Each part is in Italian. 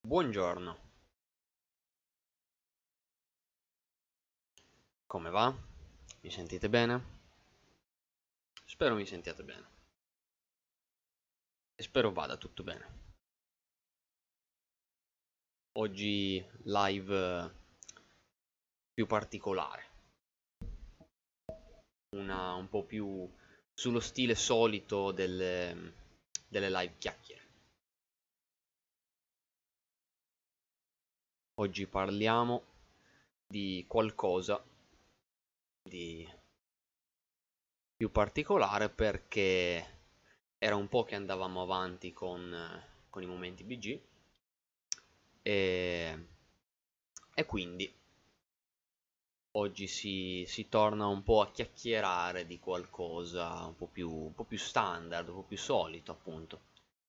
Buongiorno. Come va? Mi sentite bene? Spero mi sentiate bene. E spero vada tutto bene. Oggi live eh, più particolare. Una un po' più sullo stile solito delle, delle live chiacchiere. Oggi parliamo di qualcosa di più particolare perché era un po' che andavamo avanti con, con i momenti BG e, e quindi oggi si, si, torna un po' a chiacchierare di qualcosa un po' più, un po più standard, un po' più solito appunto.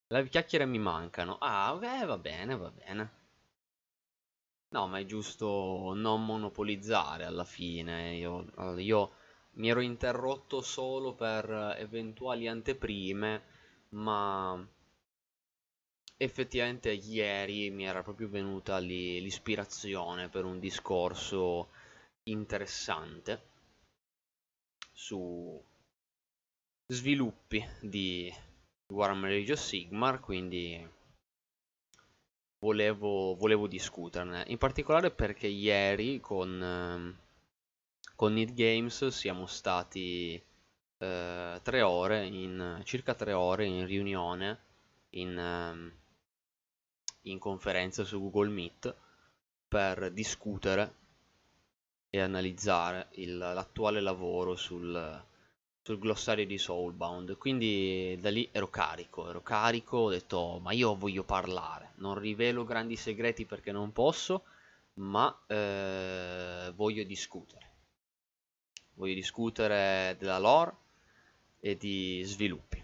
Le chiacchiere mi mancano. Ah, beh, va bene, va bene. No, ma è giusto non monopolizzare alla fine. Io, io mi ero interrotto solo per eventuali anteprime, ma effettivamente ieri mi era proprio venuta l'ispirazione per un discorso interessante su sviluppi di Warhammer Age of Sigmar, quindi volevo, volevo discuterne. In particolare perché ieri con, ehm, con Need Games siamo stati eh, tre ore, in, circa tre ore in riunione, in, ehm, in conferenza su Google Meet per discutere e analizzare l'attuale lavoro sul, sul glossario di Soulbound. Quindi da lì ero carico, ero carico, ho detto ma io voglio parlare, non rivelo grandi segreti perché non posso, ma eh, voglio discutere. Voglio discutere della lore e di sviluppi.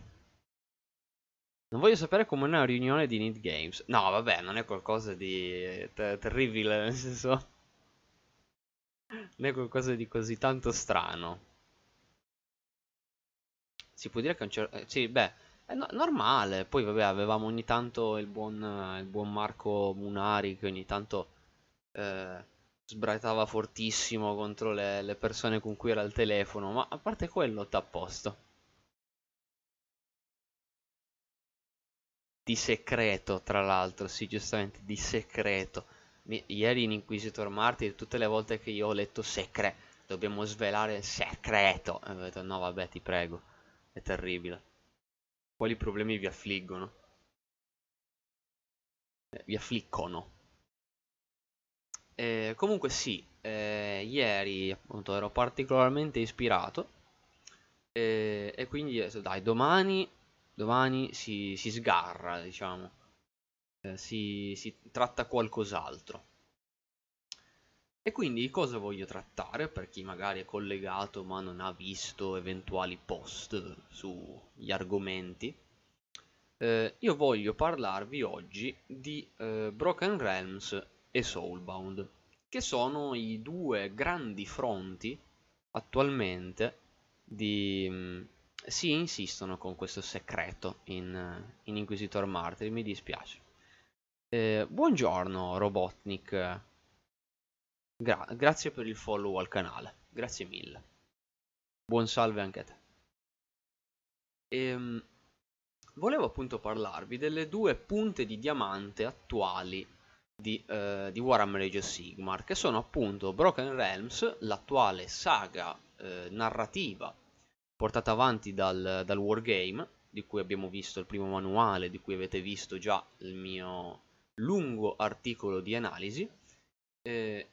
Non voglio sapere come una riunione di Need Games. No, vabbè, non è qualcosa di ter terribile, nel senso... Non è qualcosa di così tanto strano si può dire che un certo... Eh, sì, beh, è no normale. Poi, vabbè, avevamo ogni tanto il buon, il buon Marco Munari che ogni tanto eh, sbraitava fortissimo contro le, le, persone con cui era al telefono. Ma a parte quello, t'ha posto. Di segreto, tra l'altro, sì, giustamente, di segreto. Mi, ieri in Inquisitor Martyr, tutte le volte che io ho letto secre, dobbiamo svelare il segreto. E ho detto, no, vabbè, ti prego. È terribile. Quali problemi vi affliggono? Eh, vi affliggono. Eh, comunque sì, eh, ieri appunto ero particolarmente ispirato eh, e quindi eh, dai, domani, domani si, si sgarra, diciamo, eh, si, si tratta qualcos'altro. E quindi cosa voglio trattare per chi magari è collegato ma non ha visto eventuali post sugli argomenti? Eh, io voglio parlarvi oggi di eh, Broken Realms e Soulbound, che sono i due grandi fronti attualmente di... Mh, mm, si insistono con questo segreto in, in Inquisitor Martyr, mi dispiace. Eh, buongiorno Robotnik Gra grazie per il follow al canale, grazie mille. Buon salve anche a te. Ehm, volevo appunto parlarvi delle due punte di diamante attuali di, eh, di Warhammer Age of Sigmar, che sono appunto Broken Realms, l'attuale saga eh, narrativa portata avanti dal, dal Wargame, di cui abbiamo visto il primo manuale, di cui avete visto già il mio lungo articolo di analisi, eh,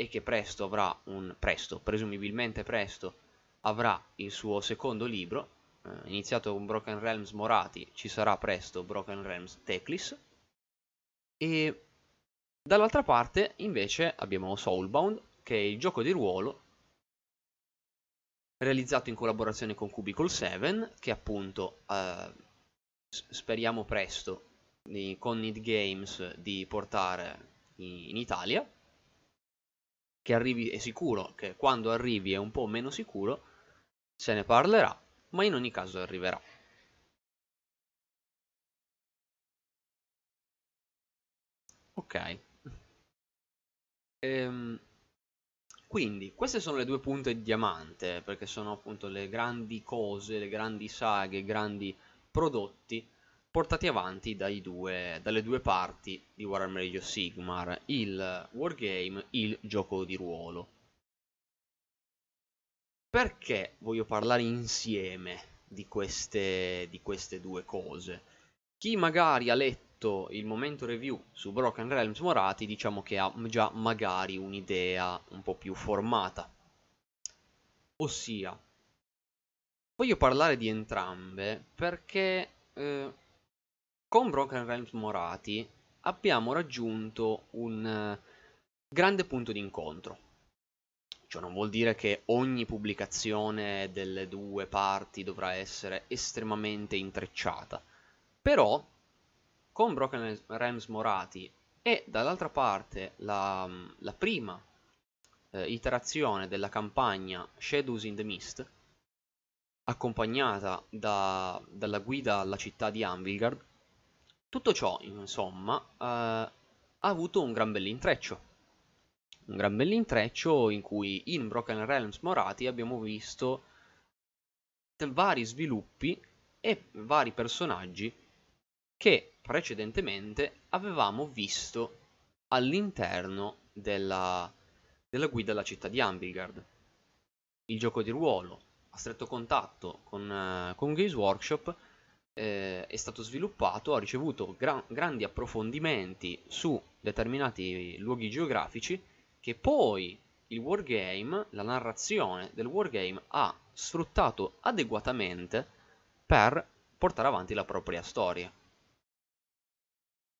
e che presto avrà un presto, presumibilmente presto avrà il suo secondo libro, eh, iniziato con Broken Realms Morati, ci sarà presto Broken Realms Teclis. E dall'altra parte invece abbiamo Soulbound, che è il gioco di ruolo realizzato in collaborazione con Cubicle 7, che appunto eh, speriamo presto con Need Games di portare in, in Italia che arrivi è sicuro, che quando arrivi è un po' meno sicuro, se ne parlerà, ma in ogni caso arriverà. Ok. Ehm, quindi, queste sono le due punte di diamante, perché sono appunto le grandi cose, le grandi saghe, i grandi prodotti portati avanti due, dalle due parti di Warhammer Age Sigmar, il wargame, il gioco di ruolo. Perché voglio parlare insieme di queste, di queste due cose? Chi magari ha letto il momento review su Broken Realms Morati, diciamo che ha già magari un'idea un po' più formata. Ossia, voglio parlare di entrambe perché eh, con Broken Realms Morati abbiamo raggiunto un eh, grande punto di incontro. Ciò non vuol dire che ogni pubblicazione delle due parti dovrà essere estremamente intrecciata, però con Broken Realms Morati e dall'altra parte la, la prima eh, iterazione della campagna Shadows in the Mist, accompagnata da, dalla guida alla città di Anvilgard, tutto ciò, insomma, eh, ha avuto un gran bell'intreccio. Un gran bell'intreccio in cui in Broken Realms Morati abbiamo visto vari sviluppi e vari personaggi che precedentemente avevamo visto all'interno della, della guida alla città di Ambilgard. Il gioco di ruolo a stretto contatto con, uh, con Games Workshop eh, è stato sviluppato, ha ricevuto gran, grandi approfondimenti su determinati luoghi geografici che poi il wargame, la narrazione del wargame ha sfruttato adeguatamente per portare avanti la propria storia.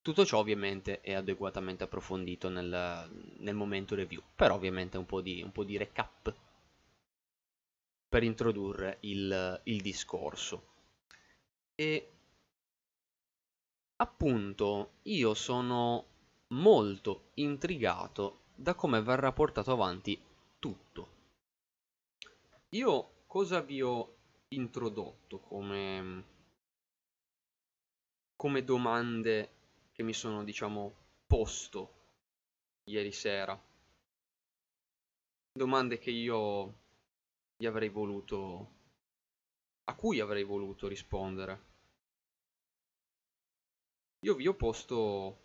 Tutto ciò ovviamente è adeguatamente approfondito nel, nel momento review, però ovviamente un po' di, un po di recap per introdurre il, il discorso. E appunto io sono molto intrigato da come verrà portato avanti tutto. Io cosa vi ho introdotto come, come domande che mi sono, diciamo, posto ieri sera? Domande che io gli avrei voluto a cui avrei voluto rispondere. Io vi ho posto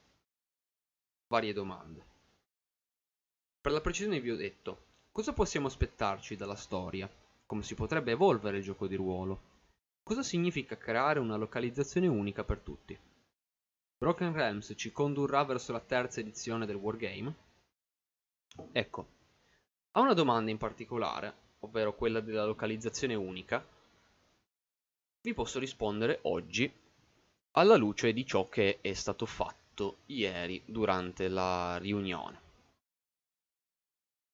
varie domande. Per la precisione vi ho detto, cosa possiamo aspettarci dalla storia? Come si potrebbe evolvere il gioco di ruolo? Cosa significa creare una localizzazione unica per tutti? Broken Realms ci condurrà verso la terza edizione del Wargame? Ecco, a una domanda in particolare, ovvero quella della localizzazione unica, vi posso rispondere oggi alla luce di ciò che è stato fatto ieri durante la riunione.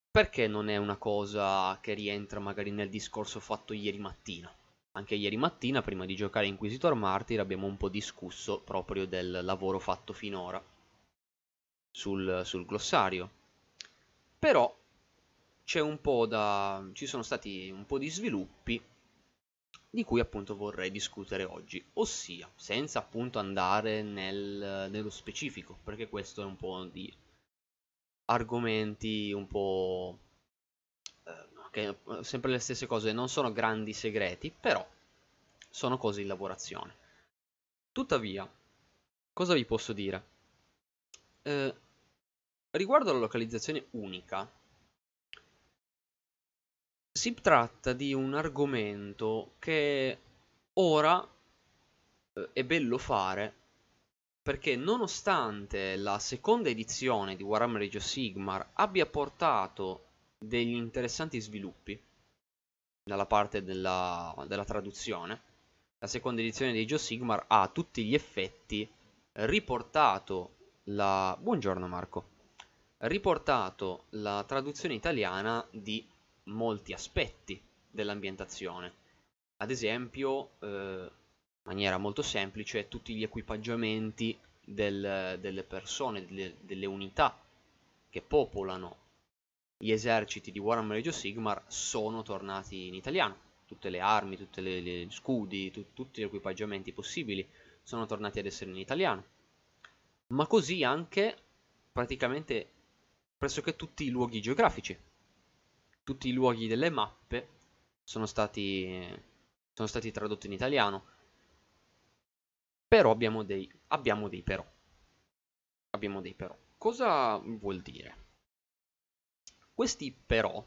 Perché non è una cosa che rientra magari nel discorso fatto ieri mattina? Anche ieri mattina, prima di giocare Inquisitor Martyr, abbiamo un po' discusso proprio del lavoro fatto finora sul, sul glossario. Però da. ci sono stati un po' di sviluppi di cui appunto vorrei discutere oggi, ossia senza appunto andare nel, nello specifico, perché questo è un po' di argomenti un po' eh, che sempre le stesse cose, non sono grandi segreti, però sono cose in lavorazione. Tuttavia, cosa vi posso dire? Eh, riguardo alla localizzazione unica, si tratta di un argomento che ora eh, è bello fare perché nonostante la seconda edizione di Warhammer Age of Sigmar abbia portato degli interessanti sviluppi dalla parte della, della traduzione, la seconda edizione di Age of Sigmar ha a tutti gli effetti riportato la... Buongiorno Marco. Riportato la traduzione italiana di molti aspetti dell'ambientazione. Ad esempio, eh, in maniera molto semplice, tutti gli equipaggiamenti del, delle persone, delle, delle, unità che popolano gli eserciti di Warhammer Age of Sigmar sono tornati in italiano. Tutte le armi, tutti gli scudi, tu, tutti gli equipaggiamenti possibili sono tornati ad essere in italiano. Ma così anche praticamente pressoché tutti i luoghi geografici. Tutti i luoghi delle mappe sono stati, sono stati tradotti in italiano. Però abbiamo dei, abbiamo dei però. Abbiamo dei però. Cosa vuol dire? Questi però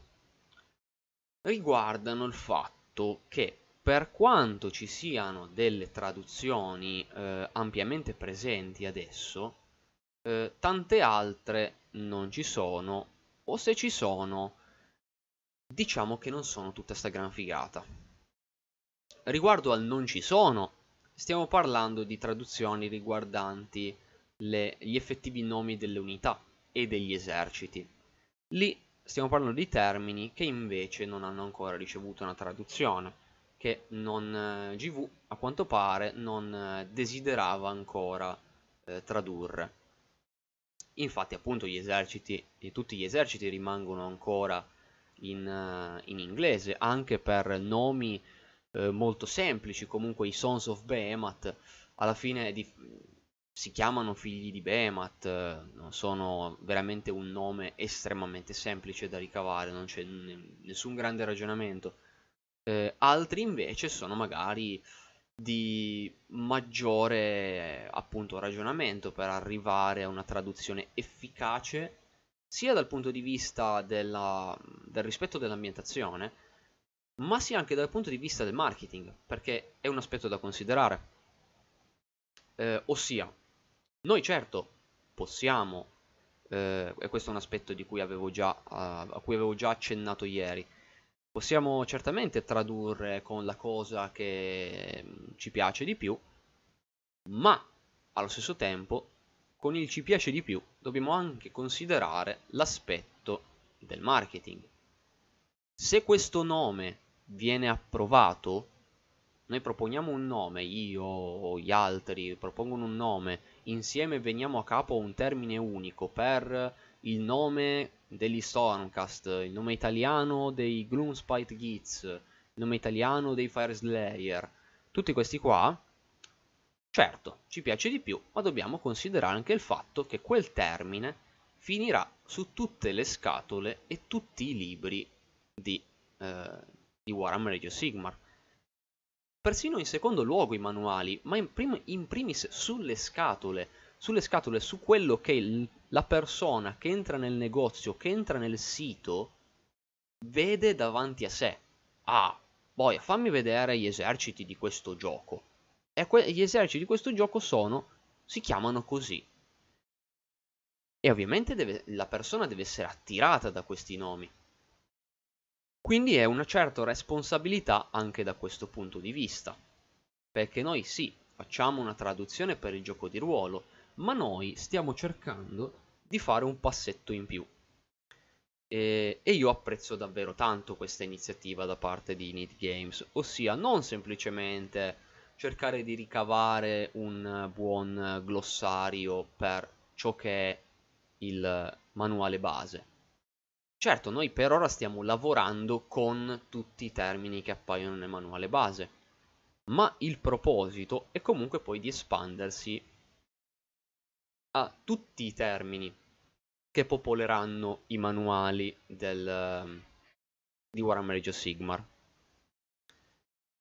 riguardano il fatto che per quanto ci siano delle traduzioni eh, ampiamente presenti adesso, eh, tante altre non ci sono, o se ci sono, diciamo che non sono tutta sta gran figata. Riguardo al non ci sono, stiamo parlando di traduzioni riguardanti le, gli effettivi nomi delle unità e degli eserciti. Lì stiamo parlando di termini che invece non hanno ancora ricevuto una traduzione che non, eh, GV a quanto pare non eh, desiderava ancora eh, tradurre. Infatti appunto gli eserciti, tutti gli eserciti rimangono ancora in, uh, in inglese, anche per nomi uh, molto semplici, comunque i Sons of Behemoth alla fine di, si chiamano figli di Behemoth, uh, sono veramente un nome estremamente semplice da ricavare, non c'è nessun grande ragionamento. Eh, altri invece sono magari di maggiore appunto ragionamento per arrivare a una traduzione efficace sia dal punto di vista della, del rispetto dell'ambientazione ma sia anche dal punto di vista del marketing perché è un aspetto da considerare. Eh, ossia noi certo possiamo eh, e questo è un aspetto cui già, a cui avevo già accennato ieri possiamo certamente tradurre con la cosa che mm, ci piace di più, ma allo stesso tempo con il ci piace di più dobbiamo anche considerare l'aspetto del marketing. Se questo nome viene approvato, noi proponiamo un nome, io o gli altri propongono un nome, insieme veniamo a capo a un termine unico per il nome degli Stormcast, il nome italiano dei Gloomspite Gits, il nome italiano dei Fire Slayer, tutti questi qua, certo, ci piace di più, ma dobbiamo considerare anche il fatto che quel termine finirà su tutte le scatole e tutti i libri di, eh, di Warhammer Age Sigmar. Persino in secondo luogo i manuali, ma in, prim in primis sulle scatole, sulle scatole, su quello che il, la persona che entra nel negozio, che entra nel sito, vede davanti a sé. Ah, poi fammi vedere gli eserciti di questo gioco. E gli eserciti di questo gioco sono, si chiamano così. E ovviamente deve, la persona deve essere attirata da questi nomi. Quindi è una certa responsabilità anche da questo punto di vista. Perché noi sì, facciamo una traduzione per il gioco di ruolo, ma noi stiamo cercando di fare un passetto in più. E, e, io apprezzo davvero tanto questa iniziativa da parte di Need Games, ossia non semplicemente cercare di ricavare un buon glossario per ciò che è il manuale base. Certo, noi per ora stiamo lavorando con tutti i termini che appaiono nel manuale base, ma il proposito è comunque poi di espandersi a tutti i termini che popoleranno i manuali del, di Warhammer Age of Sigmar.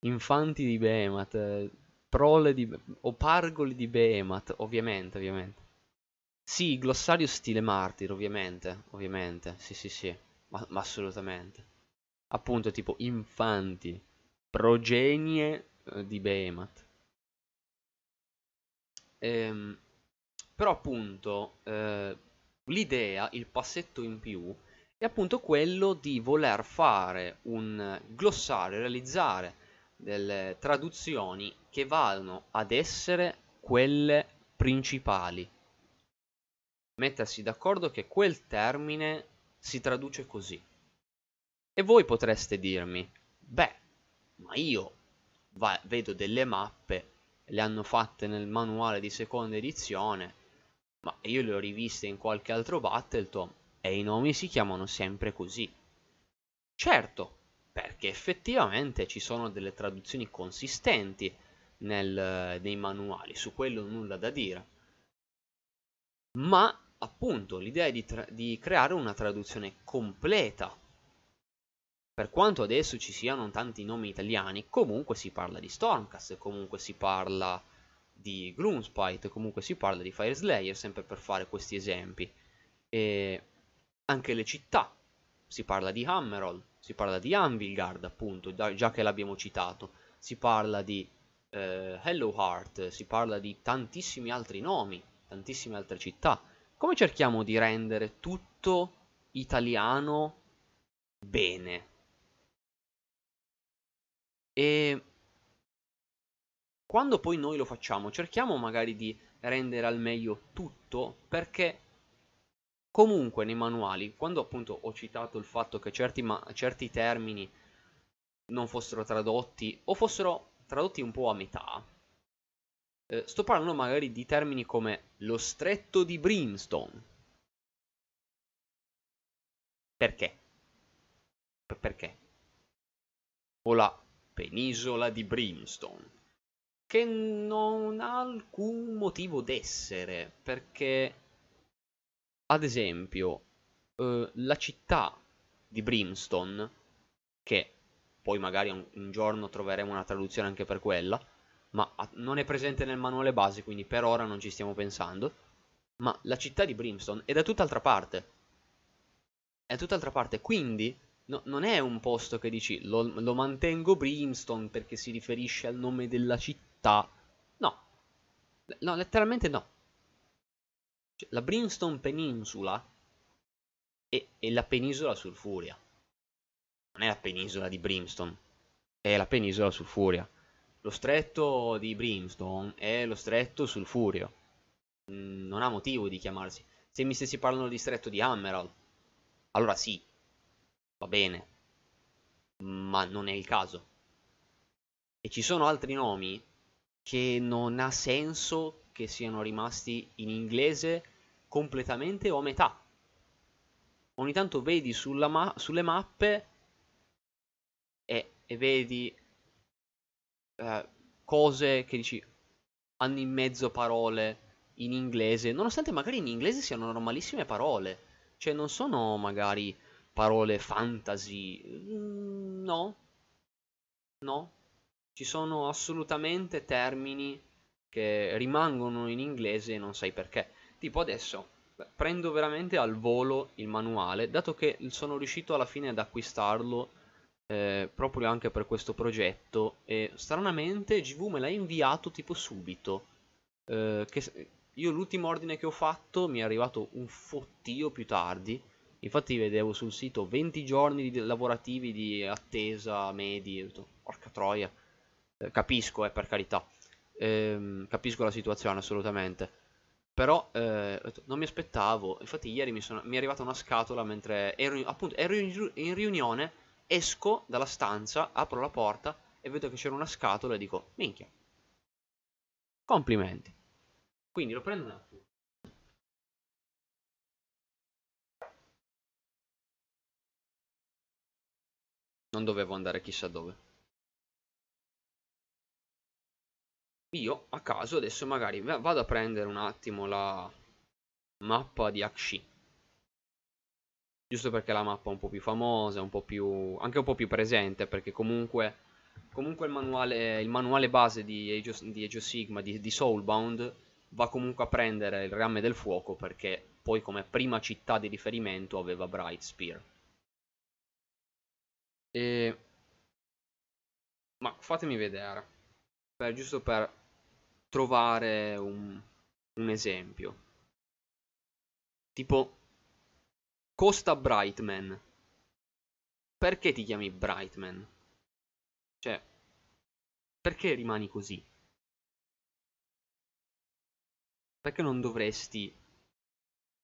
Infanti di Behemoth, prole di, o pargoli di Behemoth, ovviamente, ovviamente. Sì, glossario stile martir, ovviamente, ovviamente, sì sì sì, ma, ma assolutamente. Appunto tipo infanti, progenie eh, di Behemoth. Ehm, però appunto eh, l'idea, il passetto in più, è appunto quello di voler fare un glossario, realizzare delle traduzioni che vadano ad essere quelle principali. Mettersi d'accordo che quel termine si traduce così. E voi potreste dirmi, beh, ma io va, vedo delle mappe, le hanno fatte nel manuale di seconda edizione, ma io le ho riviste in qualche altro Battleton e i nomi si chiamano sempre così. Certo, perché effettivamente ci sono delle traduzioni consistenti nel, nei manuali, su quello nulla da dire. Ma appunto l'idea di, di creare una traduzione completa. Per quanto adesso ci siano tanti nomi italiani, comunque si parla di Stormcast, comunque si parla di Gloomspite, comunque si parla di Fire Slayer, sempre per fare questi esempi. E anche le città, si parla di Hammerhall, si parla di Anvilgard, appunto, già che l'abbiamo citato, si parla di eh, Hello Heart, si parla di tantissimi altri nomi, tantissime altre città. Come cerchiamo di rendere tutto italiano bene? E quando poi noi lo facciamo, cerchiamo magari di rendere al meglio tutto perché comunque nei manuali, quando appunto ho citato il fatto che certi, certi termini non fossero tradotti o fossero tradotti un po' a metà, eh, sto parlando magari di termini come lo stretto di Brimstone. Perché? P- perché? O la penisola di Brimstone. Che non ha alcun motivo d'essere, perché, ad esempio, eh, la città di Brimstone, che poi magari un, un giorno troveremo una traduzione anche per quella, ma non è presente nel manuale base, quindi per ora non ci stiamo pensando. Ma la città di Brimstone è da tutt'altra parte. È da tutt'altra parte, quindi no, non è un posto che dici lo, lo, mantengo Brimstone perché si riferisce al nome della città. No, no, letteralmente no. Cioè, la Brimstone Peninsula è, è la penisola Sulfuria. Non è la penisola di Brimstone, è la penisola Sulfuria. Lo stretto di Brimstone è lo stretto sulfurio. Mm, non ha motivo di chiamarsi. Se mi stessi parlando di stretto di Hammerall, allora sì, va bene, ma non è il caso. E ci sono altri nomi che non ha senso che siano rimasti in inglese completamente o a metà. Ogni tanto vedi ma sulle mappe e, e vedi eh, cose che dici hanno in mezzo parole in inglese, nonostante magari in inglese siano normalissime parole, cioè non sono magari parole fantasy, mm, no, no, ci sono assolutamente termini che rimangono in inglese e non sai perché. Tipo adesso prendo veramente al volo il manuale, dato che sono riuscito alla fine ad acquistarlo eh, proprio anche per questo progetto e stranamente GV me l'ha inviato tipo subito. Eh, che io l'ultimo ordine che ho fatto mi è arrivato un fottio più tardi. Infatti vedevo sul sito 20 giorni di lavorativi di attesa medi. Porca troia. Eh, capisco, eh, per carità. Ehm, capisco la situazione assolutamente. Però eh, non mi aspettavo. Infatti ieri mi, sono, mi, è arrivata una scatola mentre ero, appunto, ero in, in riunione esco dalla stanza, apro la porta e vedo che c'era una scatola e dico, minchia, complimenti. Quindi lo prendo un attimo. Non dovevo andare chissà dove. Io a caso adesso magari vado a prendere un attimo la mappa di Akshi giusto perché la mappa è un po' più famosa, un po' più, anche un po' più presente, perché comunque, comunque il, manuale, il manuale base di Age of, di Age of Sigma, di, di, Soulbound, va comunque a prendere il rame del fuoco, perché poi come prima città di riferimento aveva Bright Spear. E... Ma fatemi vedere, per, giusto per trovare un, un esempio. Tipo, Costa Brightman. Perché ti chiami Brightman? Cioè, perché rimani così? Perché non dovresti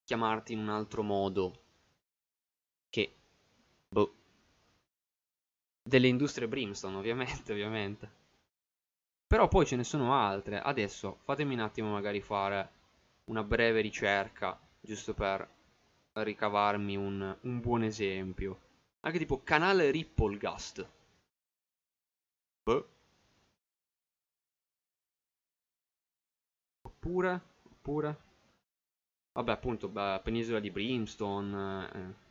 chiamarti in un altro modo che... Boh. Delle industrie Brimstone, ovviamente, ovviamente. Però poi ce ne sono altre. Adesso fatemi un attimo magari fare una breve ricerca, giusto per ricavarmi un, un buon esempio. Anche tipo canale Ripplegast. Boh. Oppure, oppure... Vabbè, appunto, beh, Penisola di Brimstone. Eh.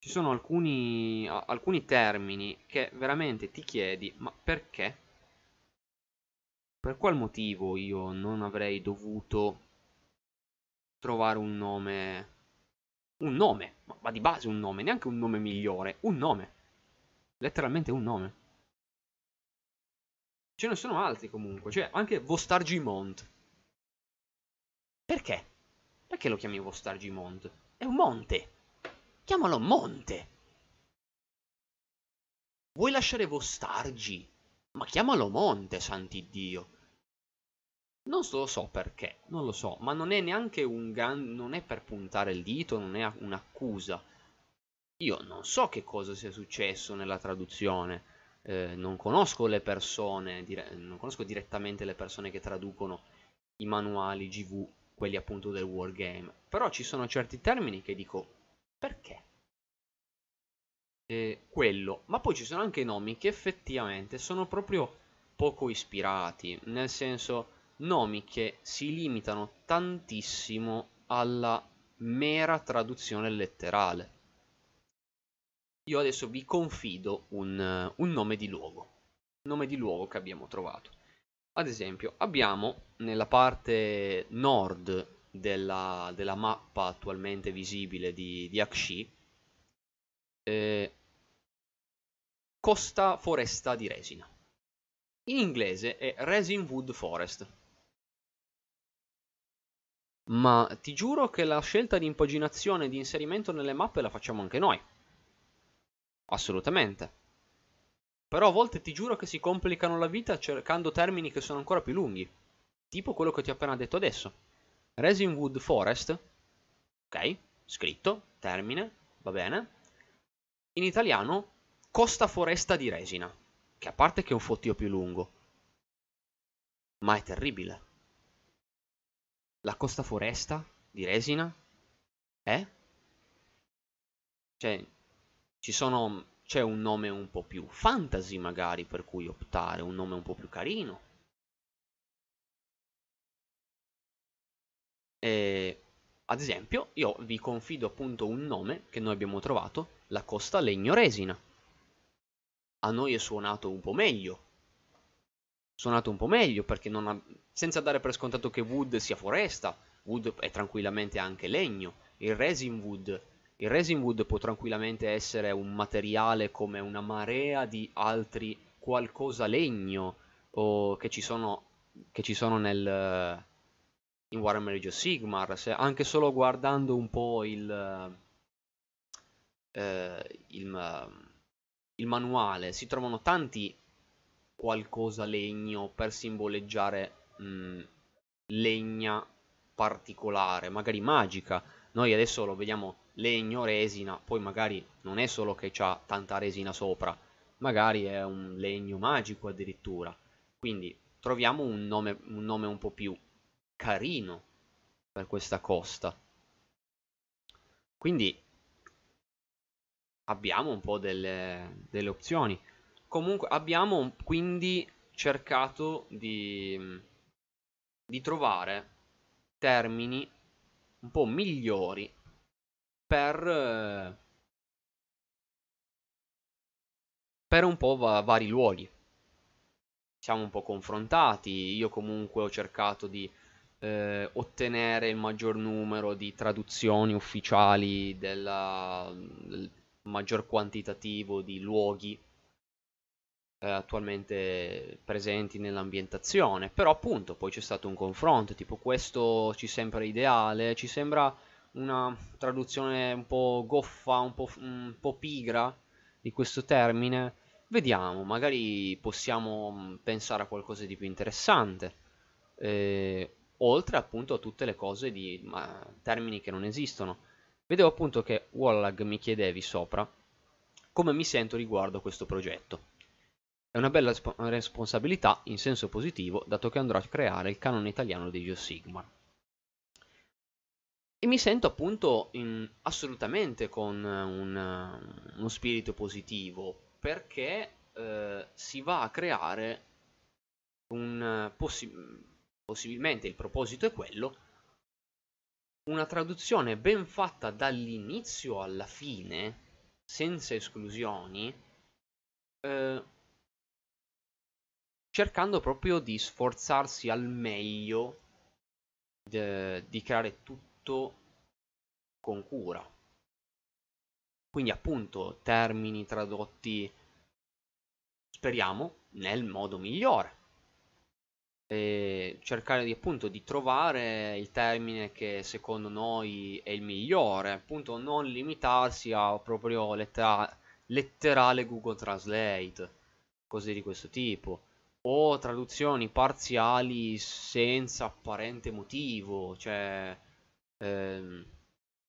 Ci sono alcuni, alcuni termini che veramente ti chiedi, ma perché? Per qual motivo io non avrei dovuto trovare un nome... Un nome, ma di base un nome, neanche un nome migliore, un nome. Letteralmente un nome. Ce ne sono altri comunque, cioè anche Vostargimont. Perché? Perché lo chiami Vostargimont? È un monte. Chiamalo monte. Vuoi lasciare Vostargi? Ma chiamalo monte, sant'Iddio. Non lo so perché, non lo so, ma non è neanche un gran... non è per puntare il dito, non è un'accusa. Io non so che cosa sia successo nella traduzione, eh, non conosco le persone, dire... non conosco direttamente le persone che traducono i manuali GV, quelli appunto del wargame, però ci sono certi termini che dico, perché? Eh, quello, ma poi ci sono anche nomi che effettivamente sono proprio poco ispirati, nel senso nomi che si limitano tantissimo alla mera traduzione letterale. Io adesso vi confido un, un nome di luogo, nome di luogo che abbiamo trovato. Ad esempio, abbiamo nella parte nord della, della mappa attualmente visibile di, di Akshi eh, Costa Foresta di Resina. In inglese è Resinwood Forest ma ti giuro che la scelta di impaginazione e di inserimento nelle mappe la facciamo anche noi. Assolutamente. Però a volte ti giuro che si complicano la vita cercando termini che sono ancora più lunghi. Tipo quello che ti ho appena detto adesso. Resinwood Forest. Ok, scritto, termine, va bene. In italiano, Costa Foresta di Resina. Che a parte che è un fottio più lungo. Ma è terribile. La Costa Foresta di Resina? Eh? Cioè, ci sono... c'è un nome un po' più fantasy magari per cui optare, un nome un po' più carino. E, ad esempio, io vi confido appunto un nome che noi abbiamo trovato, la Costa Legno Resina. A noi è suonato un po' meglio, suonato un po' meglio perché ha, senza dare per scontato che wood sia foresta, wood è tranquillamente anche legno, il resin wood, il resin wood può tranquillamente essere un materiale come una marea di altri qualcosa legno o che ci sono, che ci sono nel in Warhammer Age of Sigmar, se, anche solo guardando un po' il, eh, il, il manuale si trovano tanti qualcosa legno per simboleggiare mh, mm, legna particolare, magari magica. Noi adesso lo vediamo legno, resina, poi magari non è solo che ha tanta resina sopra, magari è un legno magico addirittura. Quindi troviamo un nome un, nome un po' più carino per questa costa. Quindi abbiamo un po' delle, delle opzioni. Comunque abbiamo quindi cercato di, di trovare termini un po' migliori per, per un po' va vari luoghi. Siamo un po' confrontati, io comunque ho cercato di eh, ottenere il maggior numero di traduzioni ufficiali della, del maggior quantitativo di luoghi eh, attualmente presenti nell'ambientazione, però appunto poi c'è stato un confronto, tipo questo ci sembra ideale, ci sembra una traduzione un po' goffa, un po', un po pigra di questo termine, vediamo, magari possiamo mm, pensare a qualcosa di più interessante, eh, oltre appunto a tutte le cose di ma, termini che non esistono. Vedevo appunto che Wallag mi chiedevi sopra come mi sento riguardo a questo progetto. È una bella responsabilità in senso positivo, dato che andrò a creare il canone italiano di Geosigmar. E mi sento appunto in, assolutamente con un, uno spirito positivo, perché eh, si va a creare un possibilmente il proposito è quello, una traduzione ben fatta dall'inizio alla fine, senza esclusioni, eh, cercando proprio di sforzarsi al meglio de, di creare tutto con cura. Quindi appunto termini tradotti, speriamo, nel modo migliore e cercare di, appunto di trovare il termine che secondo noi è il migliore, appunto non limitarsi a proprio lettera- letterale Google Translate, cose di questo tipo, o traduzioni parziali senza apparente motivo, cioè ehm,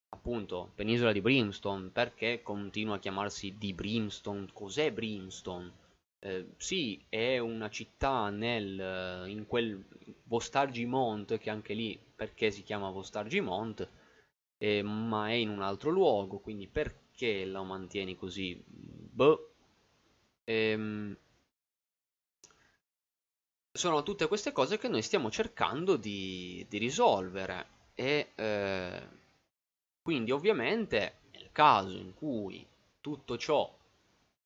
appunto Penisola di Brimstone, perché continua a chiamarsi di Brimstone? Cos'è Brimstone? Eh, sì, è una città nel, in quel Vostargimont, che anche lì perché si chiama Vostargimont, eh, ma è in un altro luogo, quindi perché la mantieni così? Boh. Ehm, sono tutte queste cose che noi stiamo cercando di, di risolvere e eh, quindi ovviamente nel caso in cui tutto ciò,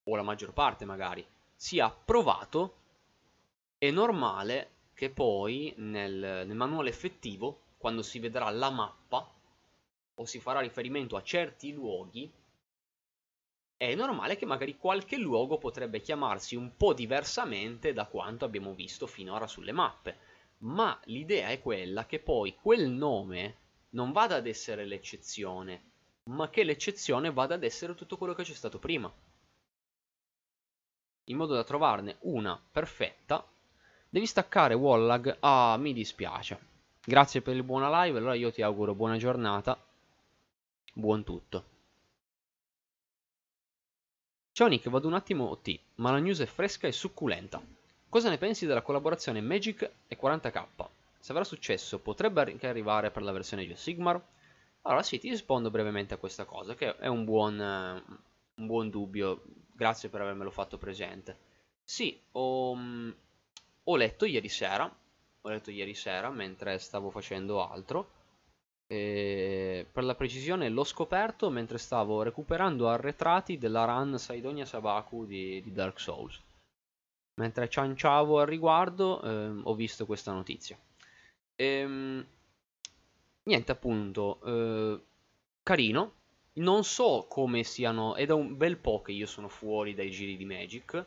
o la maggior parte magari, sia approvato, è normale che poi nel, nel manuale effettivo, quando si vedrà la mappa o si farà riferimento a certi luoghi, è normale che magari qualche luogo potrebbe chiamarsi un po' diversamente da quanto abbiamo visto finora sulle mappe, ma l'idea è quella che poi quel nome non vada ad essere l'eccezione, ma che l'eccezione vada ad essere tutto quello che c'è stato prima in modo da trovarne una perfetta, devi staccare Wallag. Ah, mi dispiace. Grazie per il buona live, allora io ti auguro buona giornata, buon tutto. Ciao Nick, vado un attimo OT, ma la news è fresca e succulenta. Cosa ne pensi della collaborazione Magic e 40k? Se avrà successo, potrebbe anche arrivare per la versione di Sigmar? Allora sì, ti rispondo brevemente a questa cosa, che è un buon, un buon dubbio grazie per avermelo fatto presente. Sì, ho, mm, ho letto ieri sera, ho letto ieri sera mentre stavo facendo altro. E per la precisione l'ho scoperto mentre stavo recuperando arretrati della run Saidonia Sabaku di, di Dark Souls. Mentre cianciavo al riguardo eh, ho visto questa notizia. Ehm, niente appunto, eh, carino, non so come siano, è da un bel po' che io sono fuori dai giri di Magic,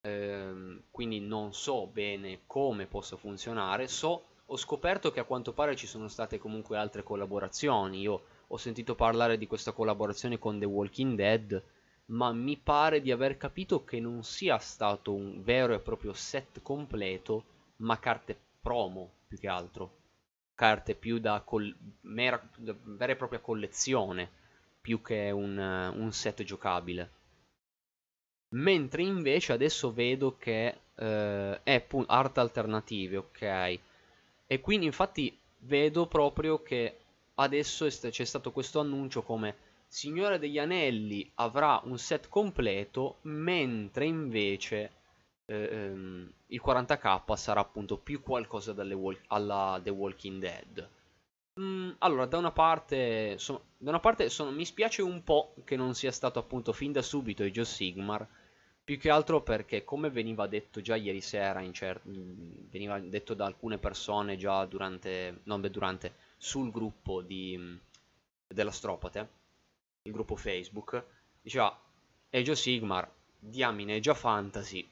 ehm, quindi non so bene come possa funzionare. So, ho scoperto che a quanto pare ci sono state comunque altre collaborazioni. Io ho sentito parlare di questa collaborazione con The Walking Dead, ma mi pare di aver capito che non sia stato un vero e proprio set completo, ma carte promo più che altro. Carte più da, mera, da vera e propria collezione più che un, un set giocabile. Mentre invece adesso vedo che eh, è art alternative, ok? E quindi infatti vedo proprio che adesso c'è stato questo annuncio come Signore degli Anelli avrà un set completo, mentre invece eh, ehm, il 40k sarà appunto più qualcosa wal- alla The Walking Dead. Mm, allora, da una parte, so, da una parte sono, mi spiace un po' che non sia stato appunto fin da subito Age Sigmar, più che altro perché come veniva detto già ieri sera, cer- mm, veniva detto da alcune persone già durante, non beh, durante, sul gruppo di, mm, della Stropate, il gruppo Facebook, diceva Age of Sigmar, diamine, è già fantasy,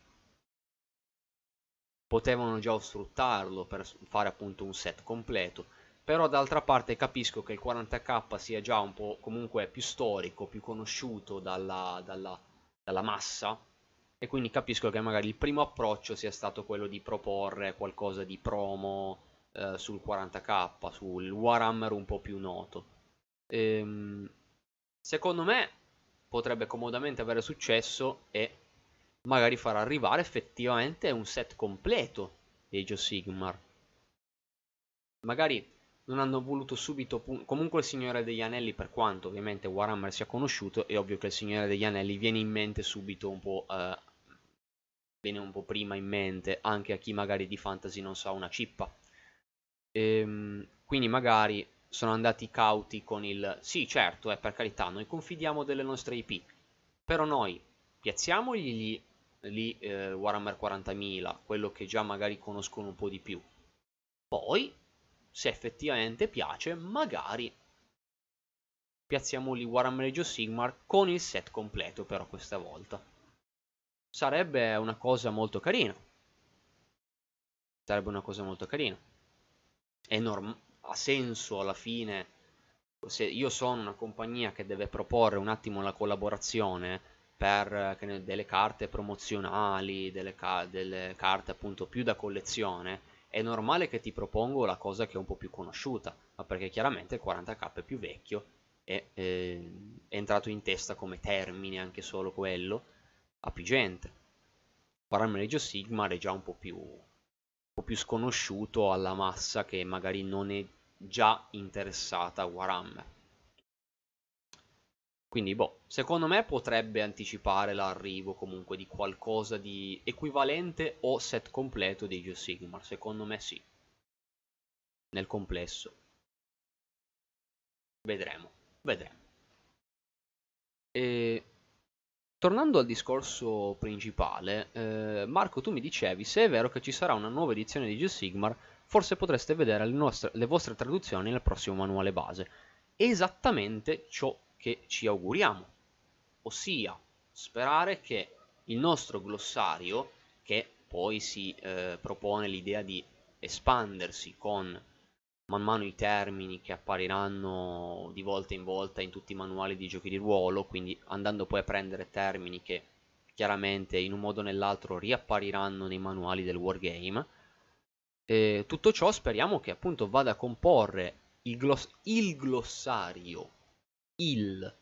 potevano già sfruttarlo per fare appunto un set completo però d'altra parte capisco che il 40k sia già un po' comunque più storico, più conosciuto dalla, dalla, dalla massa e quindi capisco che magari il primo approccio sia stato quello di proporre qualcosa di promo eh, sul 40k, sul Warhammer un po' più noto. Ehm, secondo me potrebbe comodamente avere successo e magari far arrivare effettivamente un set completo di Age of Sigmar. Magari non hanno voluto subito comunque il Signore degli Anelli per quanto ovviamente Warhammer sia conosciuto è ovvio che il Signore degli Anelli viene in mente subito un po' eh, viene un po' prima in mente anche a chi magari di fantasy non sa una cippa Ehm, quindi magari sono andati cauti con il sì, certo, eh, per carità, noi confidiamo delle nostre IP, però noi piazziamogli lì, lì eh, Warhammer 40.000, quello che già magari conoscono un po' di più. Poi, se effettivamente piace, magari piazziamo lì Warhammer Age Sigmar con il set completo però questa volta. Sarebbe una cosa molto carina. Sarebbe una cosa molto carina. È normale ha senso alla fine se io sono una compagnia che deve proporre un attimo la collaborazione per delle carte promozionali, delle, ca delle, carte appunto più da collezione, è normale che ti propongo la cosa che è un po' più conosciuta, ma perché chiaramente il 40k è più vecchio e eh, è entrato in testa come termine anche solo quello a più gente. Warhammer of Sigmar è già un po' più, un po' più sconosciuto alla massa che magari non è già interessata a Warhammer. Quindi, boh, secondo me potrebbe anticipare l'arrivo comunque di qualcosa di equivalente o set completo di Age of Sigmar. Secondo me sì. Nel complesso. Vedremo, vedremo. E... Tornando al discorso principale, eh, Marco, tu mi dicevi se è vero che ci sarà una nuova edizione di Age of Sigmar forse potreste vedere le, nostre, le vostre traduzioni nel prossimo manuale base. Esattamente ciò che ci auguriamo, ossia sperare che il nostro glossario, che poi si eh, propone l'idea di espandersi con man mano i termini che appariranno di volta in volta in tutti i manuali di giochi di ruolo, quindi andando poi a prendere termini che chiaramente in un modo o nell'altro riappariranno nei manuali del wargame, eh, tutto ciò speriamo che appunto vada a comporre il, gloss il glossario, il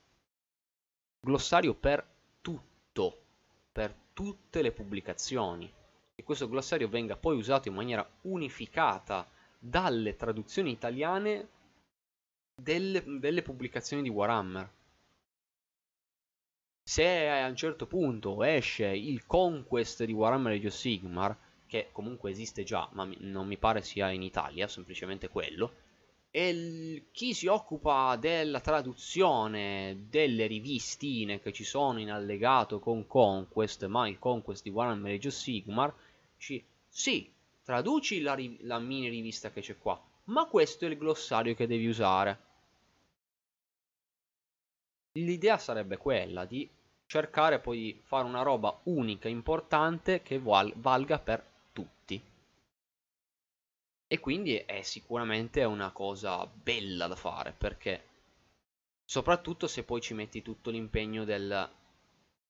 glossario per tutto, per tutte le pubblicazioni. E questo glossario venga poi usato in maniera unificata dalle traduzioni italiane delle, delle pubblicazioni di Warhammer. Se a un certo punto esce il Conquest di Warhammer Age of Sigmar, che comunque esiste già, ma non mi pare sia in Italia, semplicemente quello. E chi si occupa della traduzione delle rivistine che ci sono in allegato con Conquest, ma il Conquest di Warhammer Age of Sigmar, ci... sì, traduci la, la mini rivista che c'è qua, ma questo è il glossario che devi usare. L'idea sarebbe quella di cercare poi di fare una roba unica, importante, che val valga per tutti. E quindi è sicuramente una cosa bella da fare perché soprattutto se poi ci metti tutto l'impegno della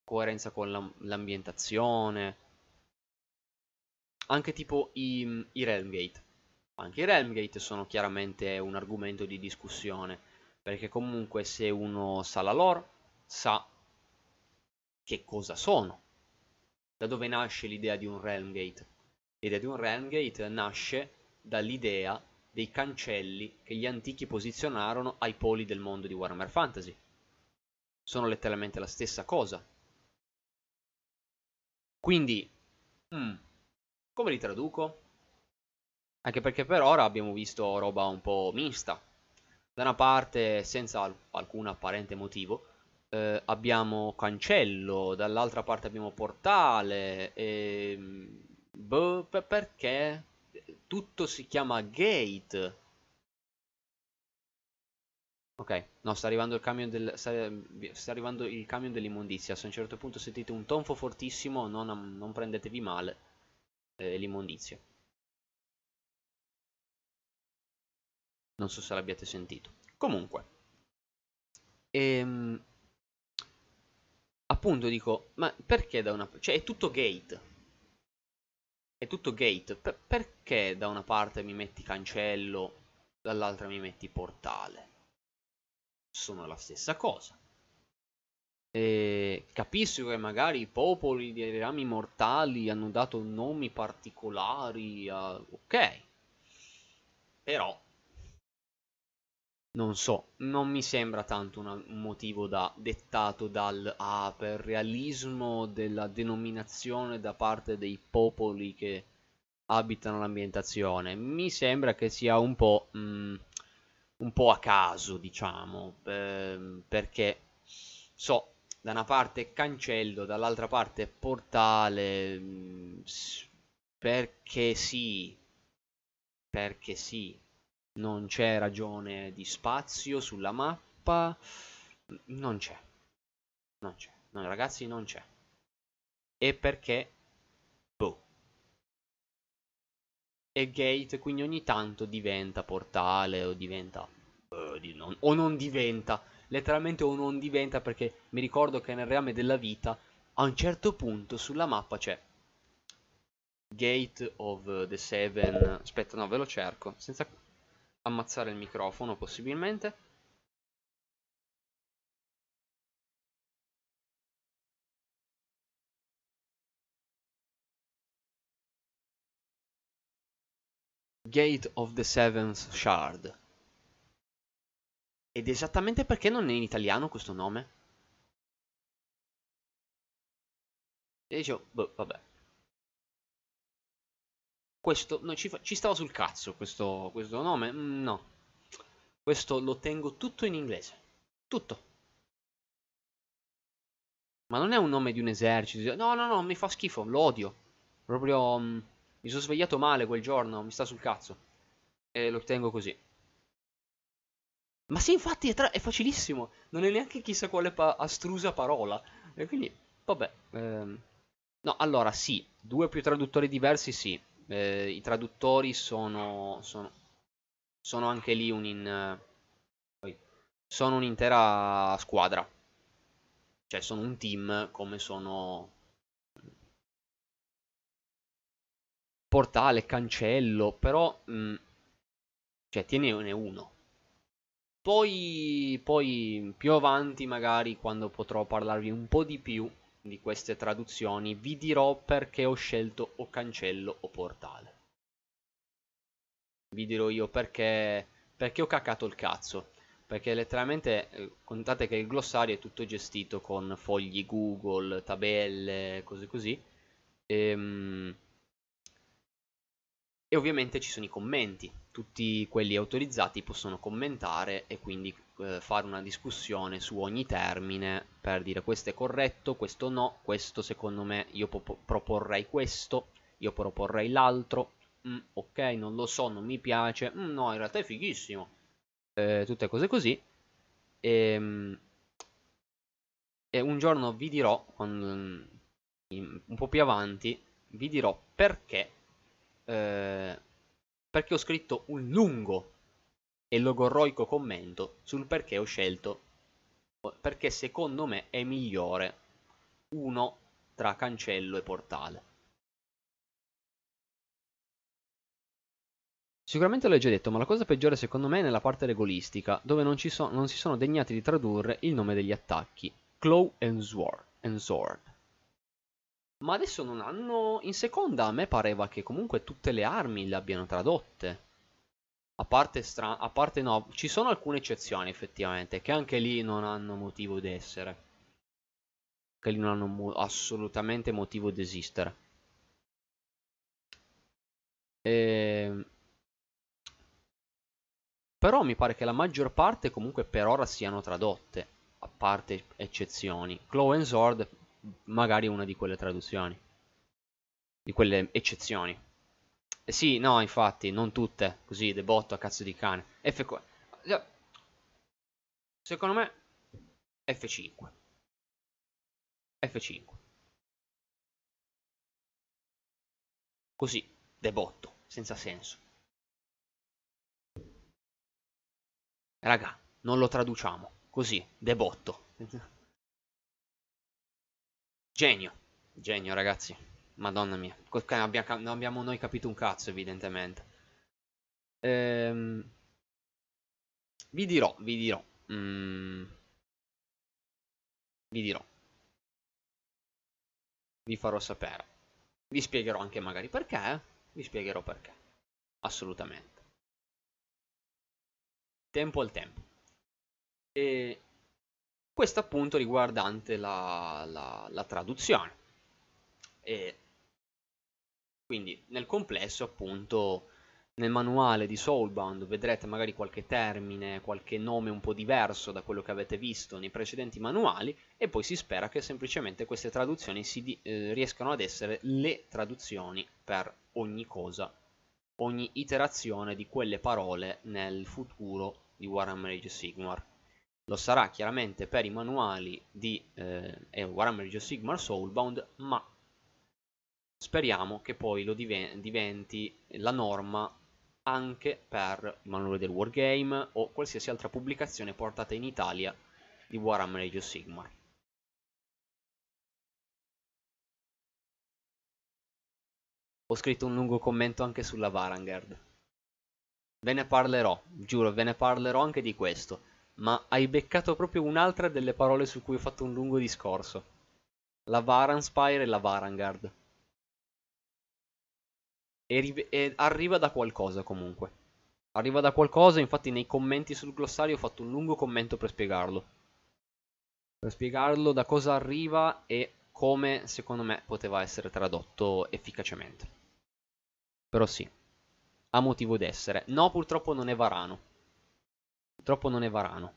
coerenza con l'ambientazione, anche tipo i, i Realmgate. Anche i Realmgate sono chiaramente un argomento di discussione perché comunque se uno sa la lore sa che cosa sono, da dove nasce l'idea di un Realmgate L'idea di un Realmgate nasce dall'idea dei cancelli che gli antichi posizionarono ai poli del mondo di Warhammer Fantasy. Sono letteralmente la stessa cosa. Quindi, hmm, come li traduco? Anche perché per ora abbiamo visto roba un po' mista. Da una parte, senza al alcun apparente motivo, eh, abbiamo cancello, dall'altra parte abbiamo portale, e ehm, Boh, perché tutto si chiama gate. Ok, no, sta arrivando il camion del sta, sta arrivando il camion dell'immondizia. Se a un certo punto sentite un tonfo fortissimo, non, non prendetevi male. Eh, l'immondizia. Non so se l'abbiate sentito. Comunque. Ehm, appunto dico, ma perché da una... Cioè è tutto gate è tutto gate. Per perché da una parte mi metti cancello, dall'altra mi metti portale? Sono la stessa cosa. E capisco che magari i popoli dei rami mortali hanno dato nomi particolari a... ok. Però non so, non mi sembra tanto un motivo da, dettato dal ah, per realismo della denominazione da parte dei popoli che abitano l'ambientazione. Mi sembra che sia un po', mm, un po' a caso, diciamo, ehm, perché so, da una parte cancello, dall'altra parte portale, mm, perché sì, perché sì, non c'è ragione di spazio sulla mappa, non c'è, non c'è, no, ragazzi non c'è. E perché? E gate, quindi ogni tanto diventa portale o diventa... Uh, di non, o non diventa, letteralmente o non diventa perché mi ricordo che nel reame della vita a un certo punto sulla mappa c'è Gate of the Seven... Aspetta, no, ve lo cerco, senza ammazzare il microfono possibilmente. Gate of the Seventh Shard. Ed esattamente perché non è in italiano questo nome? E dicevo, boh, vabbè. Questo, no, ci, ci, stava sul cazzo questo, questo nome? Mm, no. Questo lo tengo tutto in inglese. Tutto. Ma non è un nome di un esercito. No, no, no, mi fa schifo, lo odio. Proprio... Um, mi sono svegliato male quel giorno, mi sta sul cazzo. E lo tengo così. Ma sì, infatti è, è facilissimo. Non è neanche chissà quale pa astrusa parola. E quindi, vabbè. Ehm... No, allora sì, due o più traduttori diversi sì. Eh, I traduttori sono, sono, sono anche lì un in, sono un'intera squadra. Cioè sono un team come sono portale, cancello, però mh, mm, cioè tienine uno. Poi, poi più avanti magari quando potrò parlarvi un po' di più di queste traduzioni vi dirò perché ho scelto o cancello o portale. Vi dirò io perché, perché ho caccato il cazzo. Perché letteralmente eh, contate che il glossario è tutto gestito con fogli Google, tabelle, cose così. Ehm, e ovviamente ci sono i commenti, tutti quelli autorizzati possono commentare e quindi eh, fare una discussione su ogni termine per dire questo è corretto, questo no, questo secondo me io proporrei questo, io proporrei l'altro, mm, ok non lo so, non mi piace, mm, no in realtà è fighissimo, eh, tutte cose così. E, ehm, e un giorno vi dirò, quando, un po' più avanti, vi dirò perché eh, perché ho scritto un lungo e logorroico commento sul perché ho scelto, perché secondo me è migliore uno tra cancello e portale. Sicuramente l'ho già detto, ma la cosa peggiore secondo me è nella parte regolistica, dove non, so non si sono degnati di tradurre il nome degli attacchi, Claw and Sword. And sword. Ma adesso non hanno... In seconda a me pareva che comunque tutte le armi le abbiano tradotte. A parte, stra... a parte no, ci sono alcune eccezioni effettivamente, che anche lì non hanno motivo di essere. Che lì non hanno mo assolutamente motivo di esistere. E... Ehm, però mi pare che la maggior parte comunque per ora siano tradotte, a parte eccezioni. Claw and Sword magari una di quelle traduzioni, di quelle eccezioni. Eh sì, no, infatti, non tutte, così, debotto a cazzo di cane. F... Secondo me, F5. F5. Così, debotto, senza senso. Raga, non lo traduciamo. Così, debotto. Genio. Genio, ragazzi. Madonna mia. Non abbiamo noi capito un cazzo, evidentemente. Ehm... Vi dirò, vi dirò. Mm... Vi dirò. Vi farò sapere. Vi spiegherò anche magari perché. Vi spiegherò perché. Assolutamente. Tempo al tempo. E questo appunto riguardante la, la, la traduzione. E Quindi nel complesso appunto nel manuale di Soulbound vedrete magari qualche termine, qualche nome un po' diverso da quello che avete visto nei precedenti manuali e poi si spera che semplicemente queste traduzioni si, eh, riescano ad essere le traduzioni per ogni cosa, ogni iterazione di quelle parole nel futuro di Warhammer Age Sigmar. Lo sarà chiaramente per i manuali di eh, Warhammer Age of Sigmar Soulbound, ma speriamo che poi lo diventi la norma anche per il manuale del Wargame o qualsiasi altra pubblicazione portata in Italia di Warhammer Age of Sigmar. Ho scritto un lungo commento anche sulla Varangard. Ve ne parlerò, giuro, ve ne parlerò anche di questo, ma hai beccato proprio un'altra delle parole su cui ho fatto un lungo discorso. La Varanspire e la Varangard e, e arriva da qualcosa comunque. Arriva da qualcosa, infatti nei commenti sul glossario ho fatto un lungo commento per spiegarlo. Per spiegarlo da cosa arriva e come secondo me poteva essere tradotto efficacemente. Però sì, ha motivo d'essere. No, purtroppo non è varano. Purtroppo non è varano.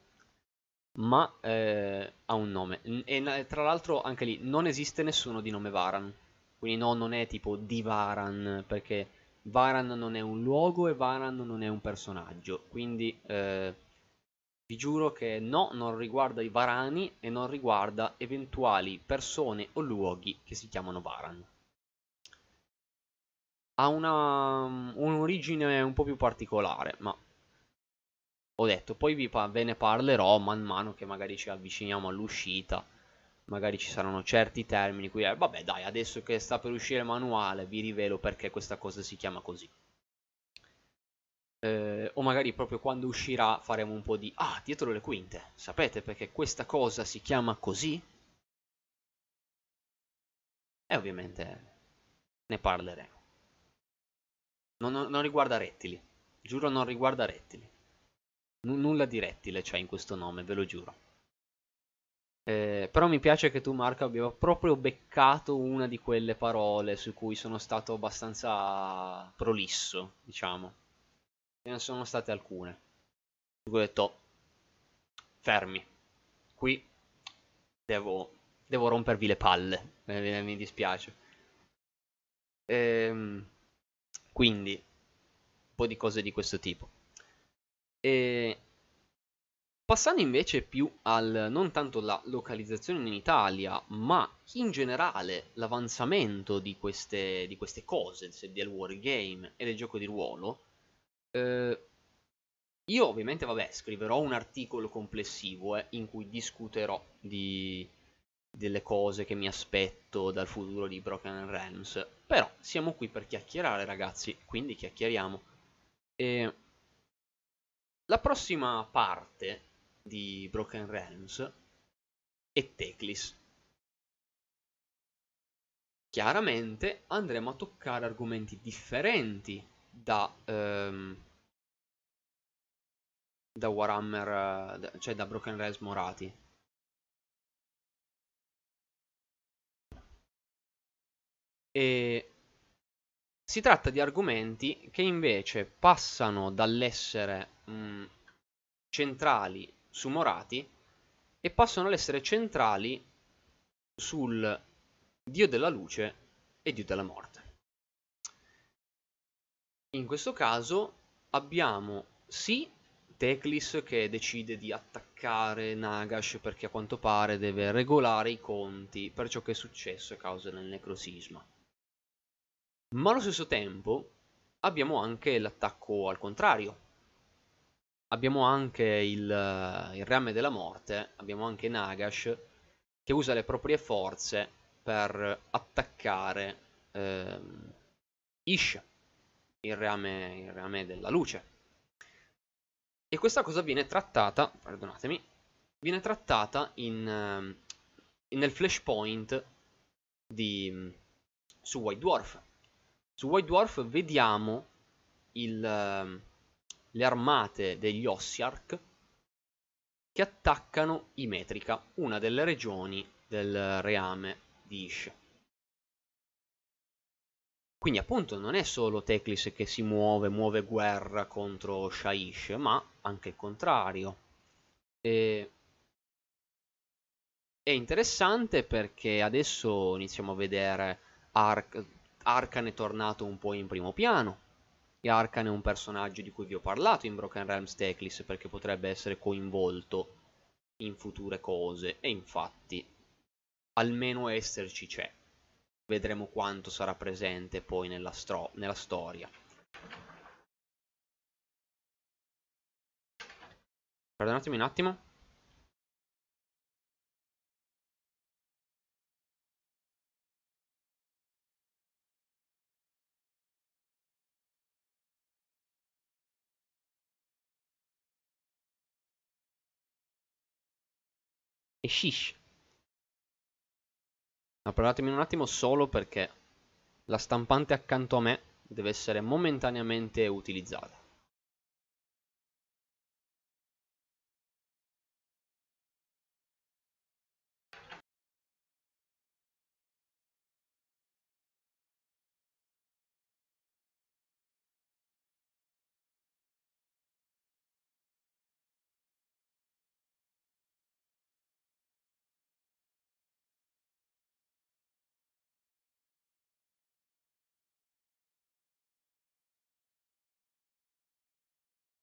Ma eh, ha un nome. E tra l'altro anche lì non esiste nessuno di nome Varan. Quindi no, non è tipo di Varan, perché Varan non è un luogo e Varan non è un personaggio. Quindi eh, vi giuro che no, non riguarda i Varani e non riguarda eventuali persone o luoghi che si chiamano Varan. Ha un'origine un po' più particolare, ma ho detto, poi vi, ve ne parlerò man mano che magari ci avviciniamo all'uscita magari ci saranno certi termini qui, eh, vabbè dai, adesso che sta per uscire il manuale vi rivelo perché questa cosa si chiama così. Eh, o magari proprio quando uscirà faremo un po' di ah, dietro le quinte, sapete perché questa cosa si chiama così? E ovviamente ne parleremo. Non, non, non riguarda rettili, giuro non riguarda rettili. N nulla di rettile c'è in questo nome, ve lo giuro. Eh, però mi piace che tu, Marco, abbia proprio beccato una di quelle parole su cui sono stato abbastanza prolisso, diciamo. Ce ne sono state alcune. Ho detto, fermi, qui devo, devo rompervi le palle, mi dispiace. Ehm, quindi, un po' di cose di questo tipo. E Passando invece più al non tanto la localizzazione in Italia, ma in generale l'avanzamento di queste, di queste cose del wargame e del gioco di ruolo, eh, io ovviamente, vabbè, scriverò un articolo complessivo eh, in cui discuterò di, delle cose che mi aspetto dal futuro di Broken Realms, però siamo qui per chiacchierare ragazzi, quindi chiacchieriamo. E la prossima parte di Broken Realms e Teclis. Chiaramente andremo a toccare argomenti differenti da, ehm, da Warhammer, cioè da Broken Realms Morati. E si tratta di argomenti che invece passano dall'essere mh, centrali su Morati e possono essere centrali sul dio della luce e dio della morte. In questo caso abbiamo sì Teclis che decide di attaccare Nagash perché a quanto pare deve regolare i conti per ciò che è successo a causa del necrosisma. Ma allo stesso tempo abbiamo anche l'attacco al contrario, abbiamo anche il, il Reame della Morte, abbiamo anche Nagash che usa le proprie forze per attaccare ehm, Ish, il reame, il reame della luce. E questa cosa viene trattata, perdonatemi, viene trattata in, ehm, nel flashpoint di, su White Dwarf. Su White Dwarf vediamo il, ehm, le armate degli Ossiarch che attaccano i Metrica, una delle regioni del reame di Ish. Quindi appunto non è solo Teclis che si muove, muove guerra contro Shaish, ma anche il contrario. E... È interessante perché adesso iniziamo a vedere Ark... Arkan è tornato un po' in primo piano. E Arkan è un personaggio di cui vi ho parlato in Broken Realms Teclis perché potrebbe essere coinvolto in future cose. E infatti, almeno esserci c'è vedremo quanto sarà presente poi nella, nella storia. Perdonatemi un attimo. Shish. Ma perdonatemi un attimo solo perché la stampante accanto a me deve essere momentaneamente utilizzata.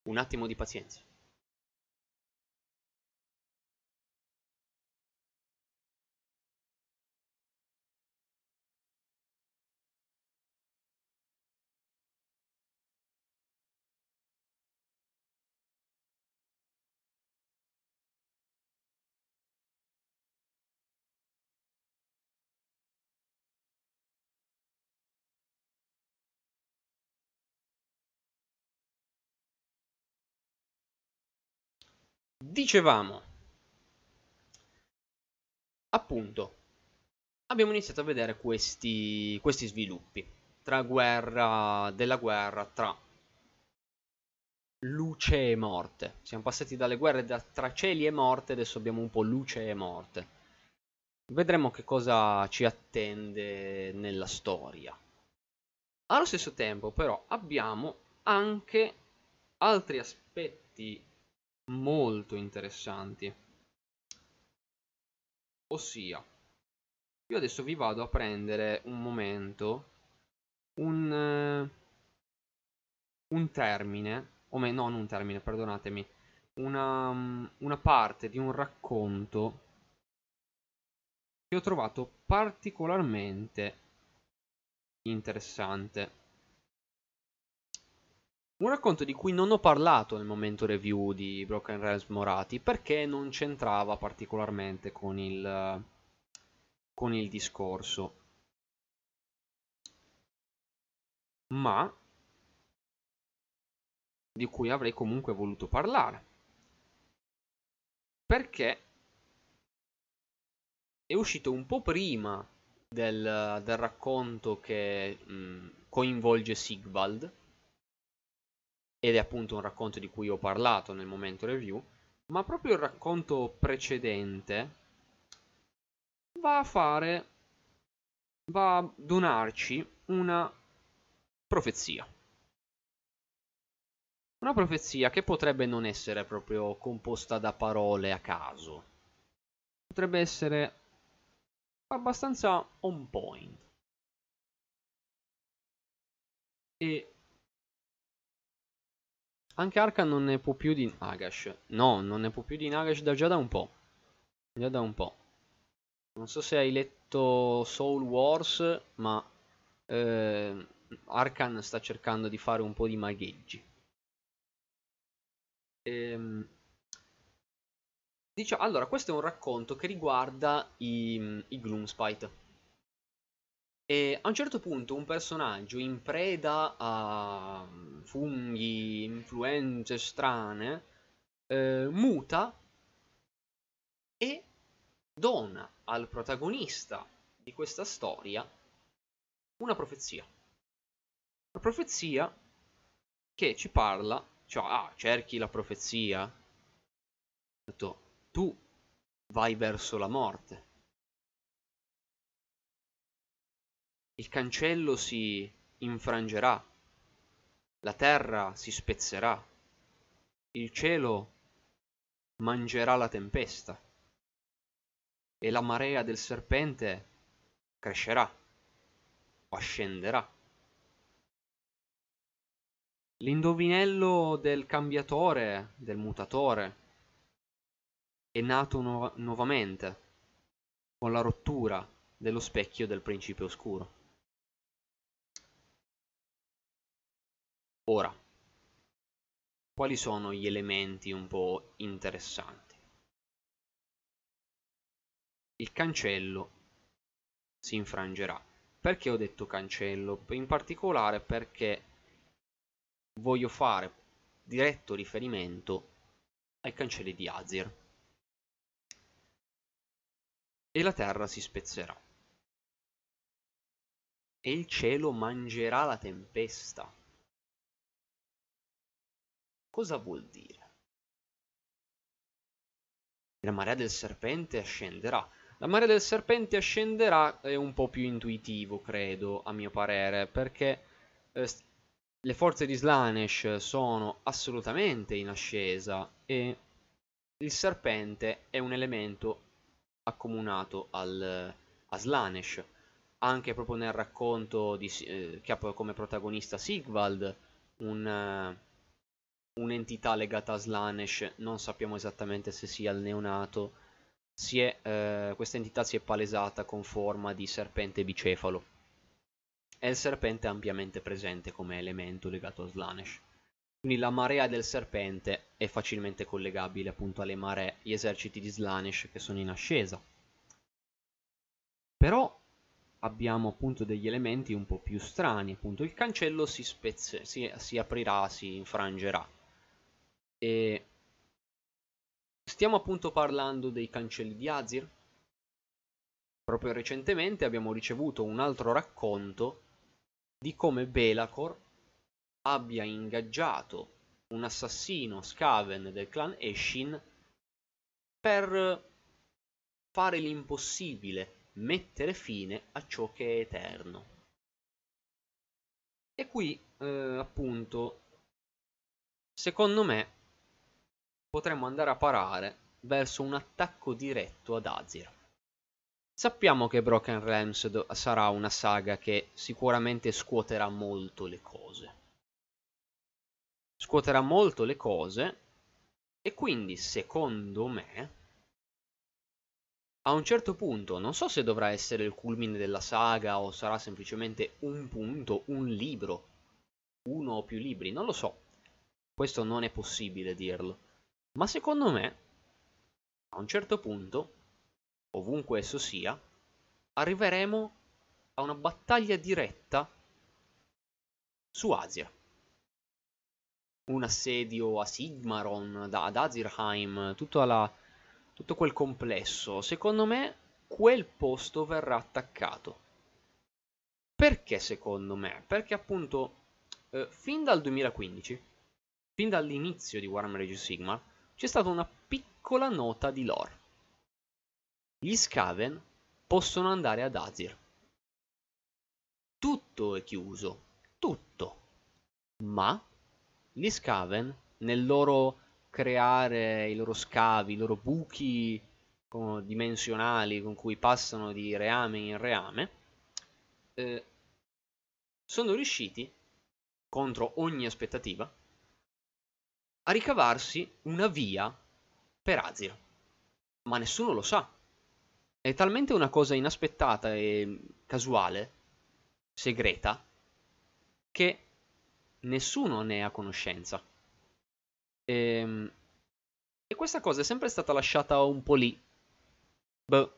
Un attimo di pazienza. Dicevamo, appunto, abbiamo iniziato a vedere questi, questi sviluppi tra guerra, della guerra tra luce e morte. Siamo passati dalle guerre da, tra cieli e morte, adesso abbiamo un po' luce e morte. Vedremo che cosa ci attende nella storia. Allo stesso tempo, però, abbiamo anche altri aspetti molto interessanti. Ossia, io adesso vi vado a prendere un momento, un, uh, un termine, o me, non un termine, perdonatemi, una, una parte di un racconto che ho trovato particolarmente interessante. Un racconto di cui non ho parlato nel momento review di Broken Realms Morati perché non c'entrava particolarmente con il, con il discorso. Ma di cui avrei comunque voluto parlare. Perché è uscito un po' prima del, del racconto che mh, coinvolge Sigvald ed è appunto un racconto di cui ho parlato nel momento review, ma proprio il racconto precedente va a fare, va a donarci una profezia. Una profezia che potrebbe non essere proprio composta da parole a caso. Potrebbe essere abbastanza on point. E anche Arkan non ne può più di Nagash. No, non ne può più di Nagash da già da un po'. Già da un po'. Non so se hai letto Soul Wars, ma eh, Arkan sta cercando di fare un po' di magheggi. Ehm, diciamo, allora, questo è un racconto che riguarda i, i Gloomspite. E a un certo punto un personaggio in preda a funghi, influenze strane, eh, muta e dona al protagonista di questa storia una profezia. Una profezia che ci parla, cioè, ah, cerchi la profezia, tu vai verso la morte. Il cancello si, infrangerà, la terra si spezzerà, il cielo mangerà la tempesta e la marea del serpente crescerà o ascenderà. L'indovinello del cambiatore, del mutatore, è nato nu- nuovamente con la rottura dello specchio del principe oscuro. Ora, quali sono gli elementi un po' interessanti? Il cancello si infrangerà. Perché ho detto cancello? In particolare perché voglio fare diretto riferimento ai cancelli di Azir. E la terra si spezzerà. E il cielo mangerà la tempesta. Cosa vuol dire? La marea del serpente ascenderà. La marea del serpente ascenderà è un po' più intuitivo, credo, a mio parere, perché eh, le forze di Slanesh sono assolutamente in ascesa e il serpente è un elemento accomunato al, a Slanesh. Anche proprio nel racconto di, eh, che ha come protagonista Sigvald, un, uh, un'entità legata a Slanesh, non sappiamo esattamente se sia il neonato, è, eh, questa entità si è palesata con forma di serpente bicefalo. E il serpente è ampiamente presente come elemento legato a Slanesh. Quindi la marea del serpente è facilmente collegabile appunto alle maree, gli eserciti di Slanesh che sono in ascesa. Però abbiamo appunto degli elementi un po' più strani, appunto il cancello si, spezze, si, si aprirà, si infrangerà. E stiamo appunto parlando dei cancelli di Azir. Proprio recentemente abbiamo ricevuto un altro racconto di come Belacor abbia ingaggiato un assassino Skaven del clan Eshin per fare l'impossibile, mettere fine a ciò che è eterno. E qui, eh, appunto, secondo me, potremmo andare a parare verso un attacco diretto ad Azir. Sappiamo che Broken Realms sarà una saga che sicuramente scuoterà molto le cose scuoterà molto le cose e quindi secondo me a un certo punto non so se dovrà essere il culmine della saga o sarà semplicemente un punto, un libro, uno o più libri, non lo so. Questo non è possibile dirlo. Ma secondo me a un certo punto, ovunque esso sia, arriveremo a una battaglia diretta su Asia un assedio a Sigmaron, ad Azirheim, la, tutto quel complesso, secondo me quel posto verrà attaccato. Perché secondo me? Perché appunto eh, fin dal 2015, fin dall'inizio di Warhammer Age of Sigmar, c'è stata una piccola nota di lore. Gli Skaven possono andare ad Azir. Tutto è chiuso, tutto. Ma gli Skaven, nel loro creare i loro scavi, i loro buchi dimensionali con cui passano di reame in reame, eh, sono riusciti, contro ogni aspettativa, a ricavarsi una via per Azir. Ma nessuno lo sa. È talmente una cosa inaspettata e casuale, segreta, che nessuno ne è a conoscenza. E, ehm, e questa cosa è sempre stata lasciata un po' lì. Beh,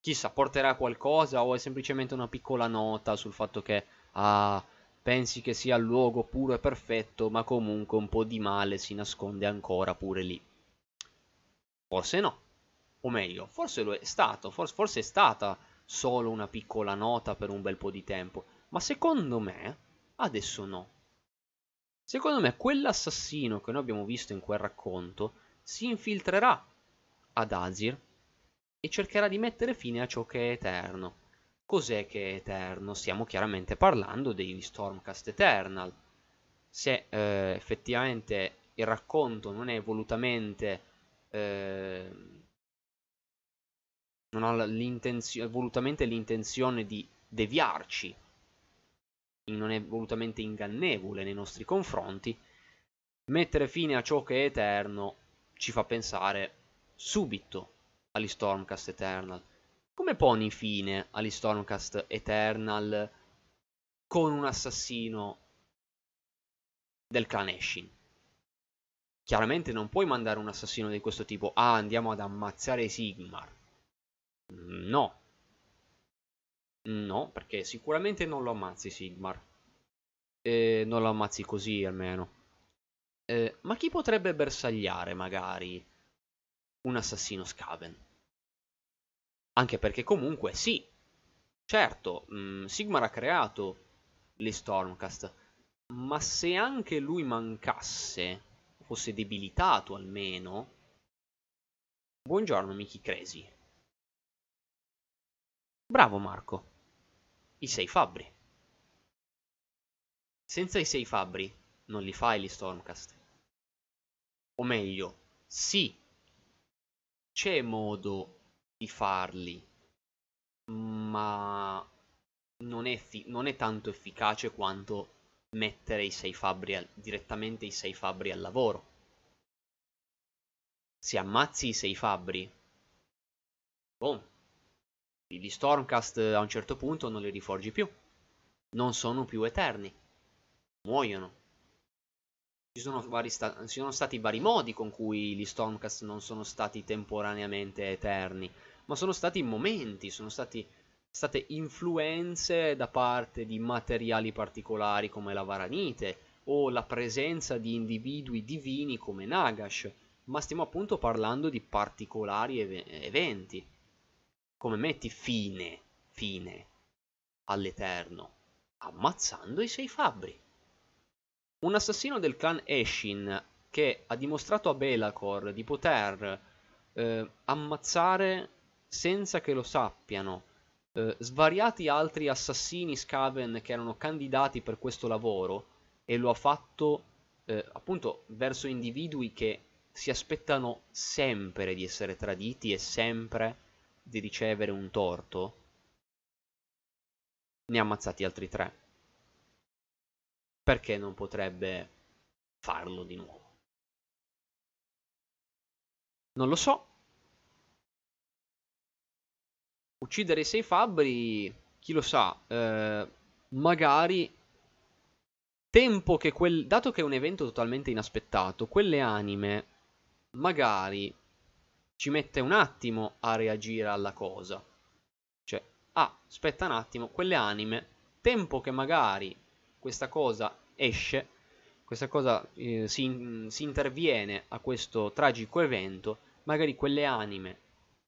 chissà, porterà a qualcosa o è semplicemente una piccola nota sul fatto che, ah, pensi che sia il luogo puro e perfetto, ma comunque un po' di male si nasconde ancora pure lì. Forse no. O meglio, forse lo è stato, forse, forse è stata solo una piccola nota per un bel po' di tempo. Ma secondo me Adesso no. Secondo me quell'assassino che noi abbiamo visto in quel racconto si infiltrerà ad Azir e cercherà di mettere fine a ciò che è eterno. Cos'è che è eterno? Stiamo chiaramente parlando degli Stormcast Eternal. Se eh, effettivamente il racconto non è volutamente eh, non ha l'intenzio- volutamente l'intenzione di deviarci, non è volutamente ingannevole nei nostri confronti, mettere fine a ciò che è eterno ci fa pensare subito agli Stormcast Eternal. Come poni fine agli Stormcast Eternal con un assassino del clan Eshin? Chiaramente non puoi mandare un assassino di questo tipo, ah andiamo ad ammazzare Sigmar. No. No, perché sicuramente non lo ammazzi Sigmar. Eh, non lo ammazzi così almeno. Eh, ma chi potrebbe bersagliare magari un assassino Skaven? Anche perché comunque sì, certo, mh, mm, Sigmar ha creato le Stormcast, ma se anche lui mancasse, fosse debilitato almeno... Buongiorno Miki Crazy. Bravo Marco. I sei fabbri. Senza i sei fabbri non li fai gli Stormcast. O meglio, sì, c'è modo di farli, ma non è, non è tanto efficace quanto mettere i sei fabbri al, direttamente i sei fabbri al lavoro. Se ammazzi i sei fabbri, boom, gli Stormcast a un certo punto non li riforgi più. Non sono più eterni. Muoiono. Ci sono, sta- ci sono, stati vari modi con cui gli Stormcast non sono stati temporaneamente eterni, ma sono stati momenti, sono stati, state influenze da parte di materiali particolari come la Varanite o la presenza di individui divini come Nagash, ma stiamo appunto parlando di particolari ev- eventi. Come metti fine, fine all'Eterno? Ammazzando i sei fabbri. Un assassino del clan Eshin che ha dimostrato a Belacor di poter eh, ammazzare senza che lo sappiano eh, svariati altri assassini Skaven che erano candidati per questo lavoro e lo ha fatto eh, appunto verso individui che si aspettano sempre di essere traditi e sempre di ricevere un torto, ne ha ammazzati altri tre perché non potrebbe farlo di nuovo? Non lo so. Uccidere i sei fabbri, chi lo sa, eh, magari tempo che quel dato che è un evento totalmente inaspettato, quelle anime magari ci mette un attimo a reagire alla cosa. Cioè, ah, aspetta un attimo, quelle anime, tempo che magari questa cosa esce, questa cosa eh, si, si interviene a questo tragico evento, magari quelle anime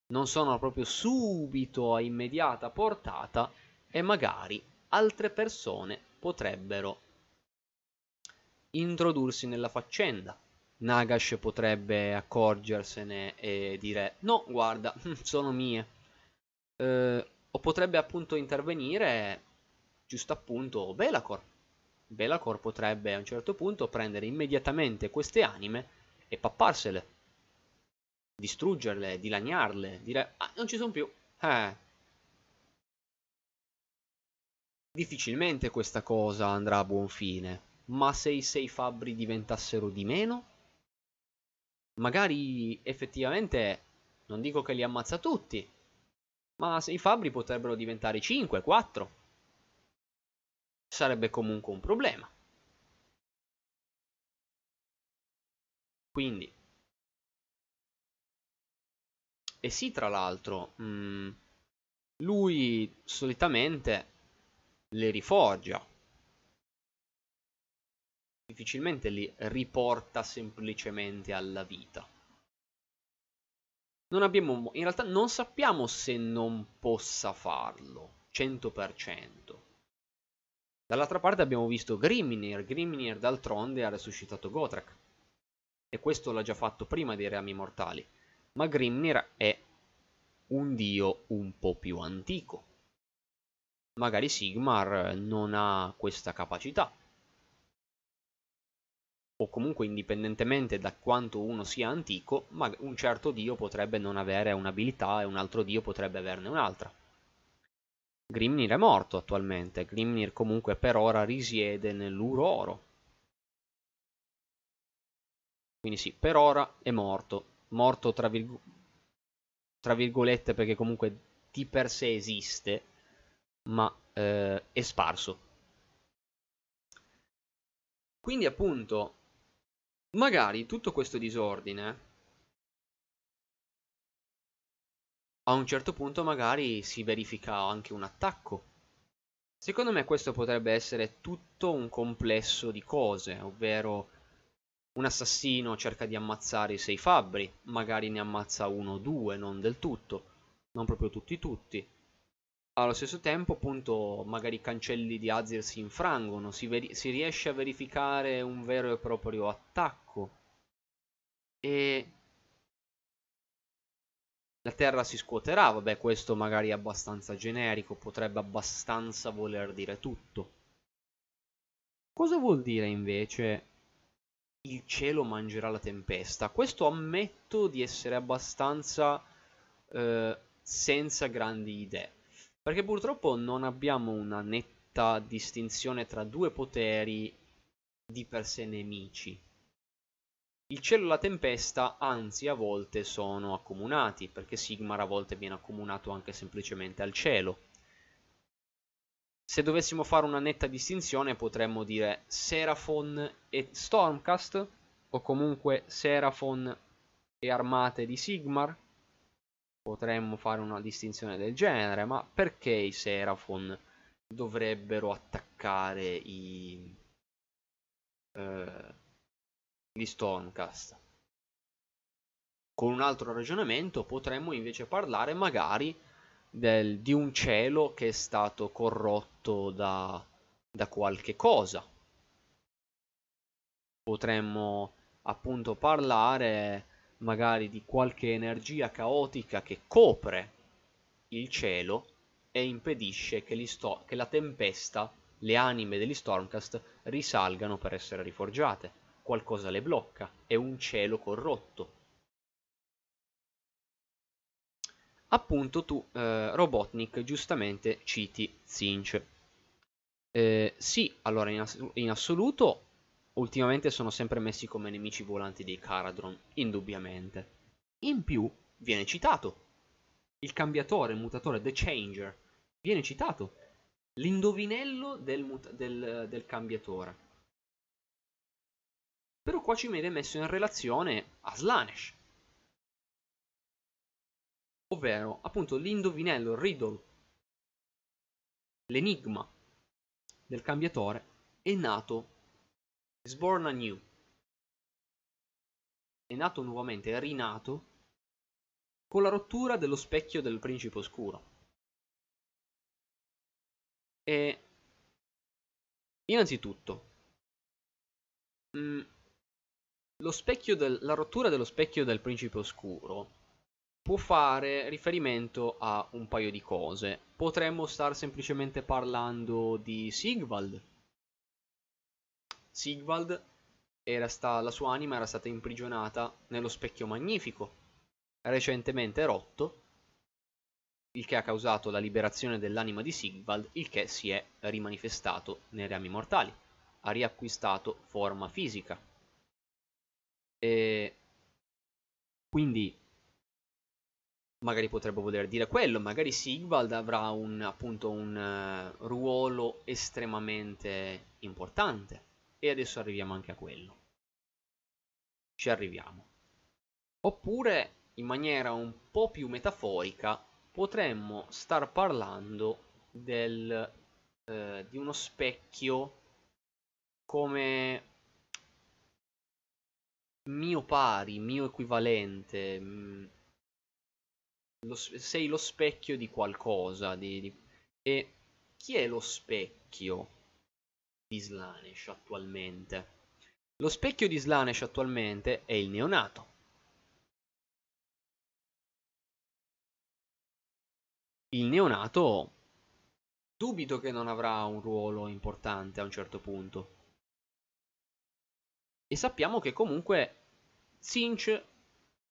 non sono proprio subito a immediata portata e magari altre persone potrebbero introdursi nella faccenda. Nagash potrebbe accorgersene e dire no, guarda, sono mie. Eh, o potrebbe appunto intervenire giusto appunto Belacor Belacor potrebbe a un certo punto prendere immediatamente queste anime e papparsele, distruggerle, dilaniarle, dire ah, non ci sono più. Eh. Difficilmente questa cosa andrà a buon fine, ma se i sei fabbri diventassero di meno, magari effettivamente non dico che li ammazza tutti, ma se i fabbri potrebbero diventare 5, 4 sarebbe comunque un problema. Quindi, e sì, tra l'altro, mm, lui solitamente le riforgia. Difficilmente li riporta semplicemente alla vita. Non abbiamo, in realtà non sappiamo se non possa farlo 100%. Dall'altra parte abbiamo visto Grimnir, Grimnir d'altronde ha resuscitato Gotrek. E questo l'ha già fatto prima dei Reami Mortali. Ma Grimnir è un dio un po' più antico. magari Sigmar non ha questa capacità. O comunque indipendentemente da quanto uno sia antico, un certo dio potrebbe non avere un'abilità e un altro dio potrebbe averne un'altra. Grimnir è morto attualmente, Grimnir comunque per ora risiede nell'Uroro. Quindi sì, per ora è morto. Morto tra, virg tra virgolette perché comunque di per sé esiste, ma eh, è sparso. Quindi appunto, magari tutto questo disordine a un certo punto magari si verifica anche un attacco. Secondo me questo potrebbe essere tutto un complesso di cose, ovvero un assassino cerca di ammazzare i sei fabbri, magari ne ammazza uno o due, non del tutto, non proprio tutti tutti. Allo stesso tempo, appunto, magari i cancelli di Azir si infrangono, si, si riesce a verificare un vero e proprio attacco. E la Terra si scuoterà, vabbè questo magari è abbastanza generico, potrebbe abbastanza voler dire tutto. Cosa vuol dire invece il cielo mangerà la tempesta? Questo ammetto di essere abbastanza eh, senza grandi idee, perché purtroppo non abbiamo una netta distinzione tra due poteri di per sé nemici. Il cielo e la tempesta, anzi, a volte sono accomunati, perché Sigmar a volte viene accomunato anche semplicemente al cielo. Se dovessimo fare una netta distinzione potremmo dire Seraphon e Stormcast, o comunque Seraphon e armate di Sigmar. Potremmo fare una distinzione del genere, ma perché i Seraphon dovrebbero attaccare i... Eh, di Stormcast. Con un altro ragionamento potremmo invece parlare magari del, di un cielo che è stato corrotto da, da qualche cosa. Potremmo appunto parlare magari di qualche energia caotica che copre il cielo e impedisce che, che la tempesta, le anime degli Stormcast risalgano per essere riforgiate qualcosa le blocca, è un cielo corrotto. Appunto tu, eh, Robotnik, giustamente citi Zinch. Eh, sì, allora in, ass in, assoluto, ultimamente sono sempre messi come nemici volanti dei Caradron, indubbiamente. In più, viene citato. Il cambiatore, il mutatore, The Changer, viene citato. L'indovinello del, del, del cambiatore. Però qua ci viene messo in relazione a Slanesh. Ovvero, appunto, l'indovinello, il riddle, l'enigma del cambiatore è nato, is born anew. È nato nuovamente, è rinato con la rottura dello specchio del principe oscuro. E innanzitutto, mh, mm, del, la rottura dello specchio del principe oscuro può fare riferimento a un paio di cose. Potremmo star semplicemente parlando di Sigvald. Sigvald, sta, la sua anima era stata imprigionata nello specchio magnifico, recentemente rotto, il che ha causato la liberazione dell'anima di Sigvald, il che si è rimanifestato nei rami mortali. Ha riacquistato forma fisica. E quindi magari potrebbe voler dire quello, magari Sigvald avrà un, appunto un uh, ruolo estremamente importante. E adesso arriviamo anche a quello. Ci arriviamo. Oppure, in maniera un po' più metaforica, potremmo star parlando del, uh, di uno specchio come mio pari, mio equivalente, mm, lo, sei lo specchio di qualcosa. Di, di... E chi è lo specchio di Slanesh attualmente? Lo specchio di Slanesh attualmente è il neonato. Il neonato dubito che non avrà un ruolo importante a un certo punto. E sappiamo che comunque Sinch,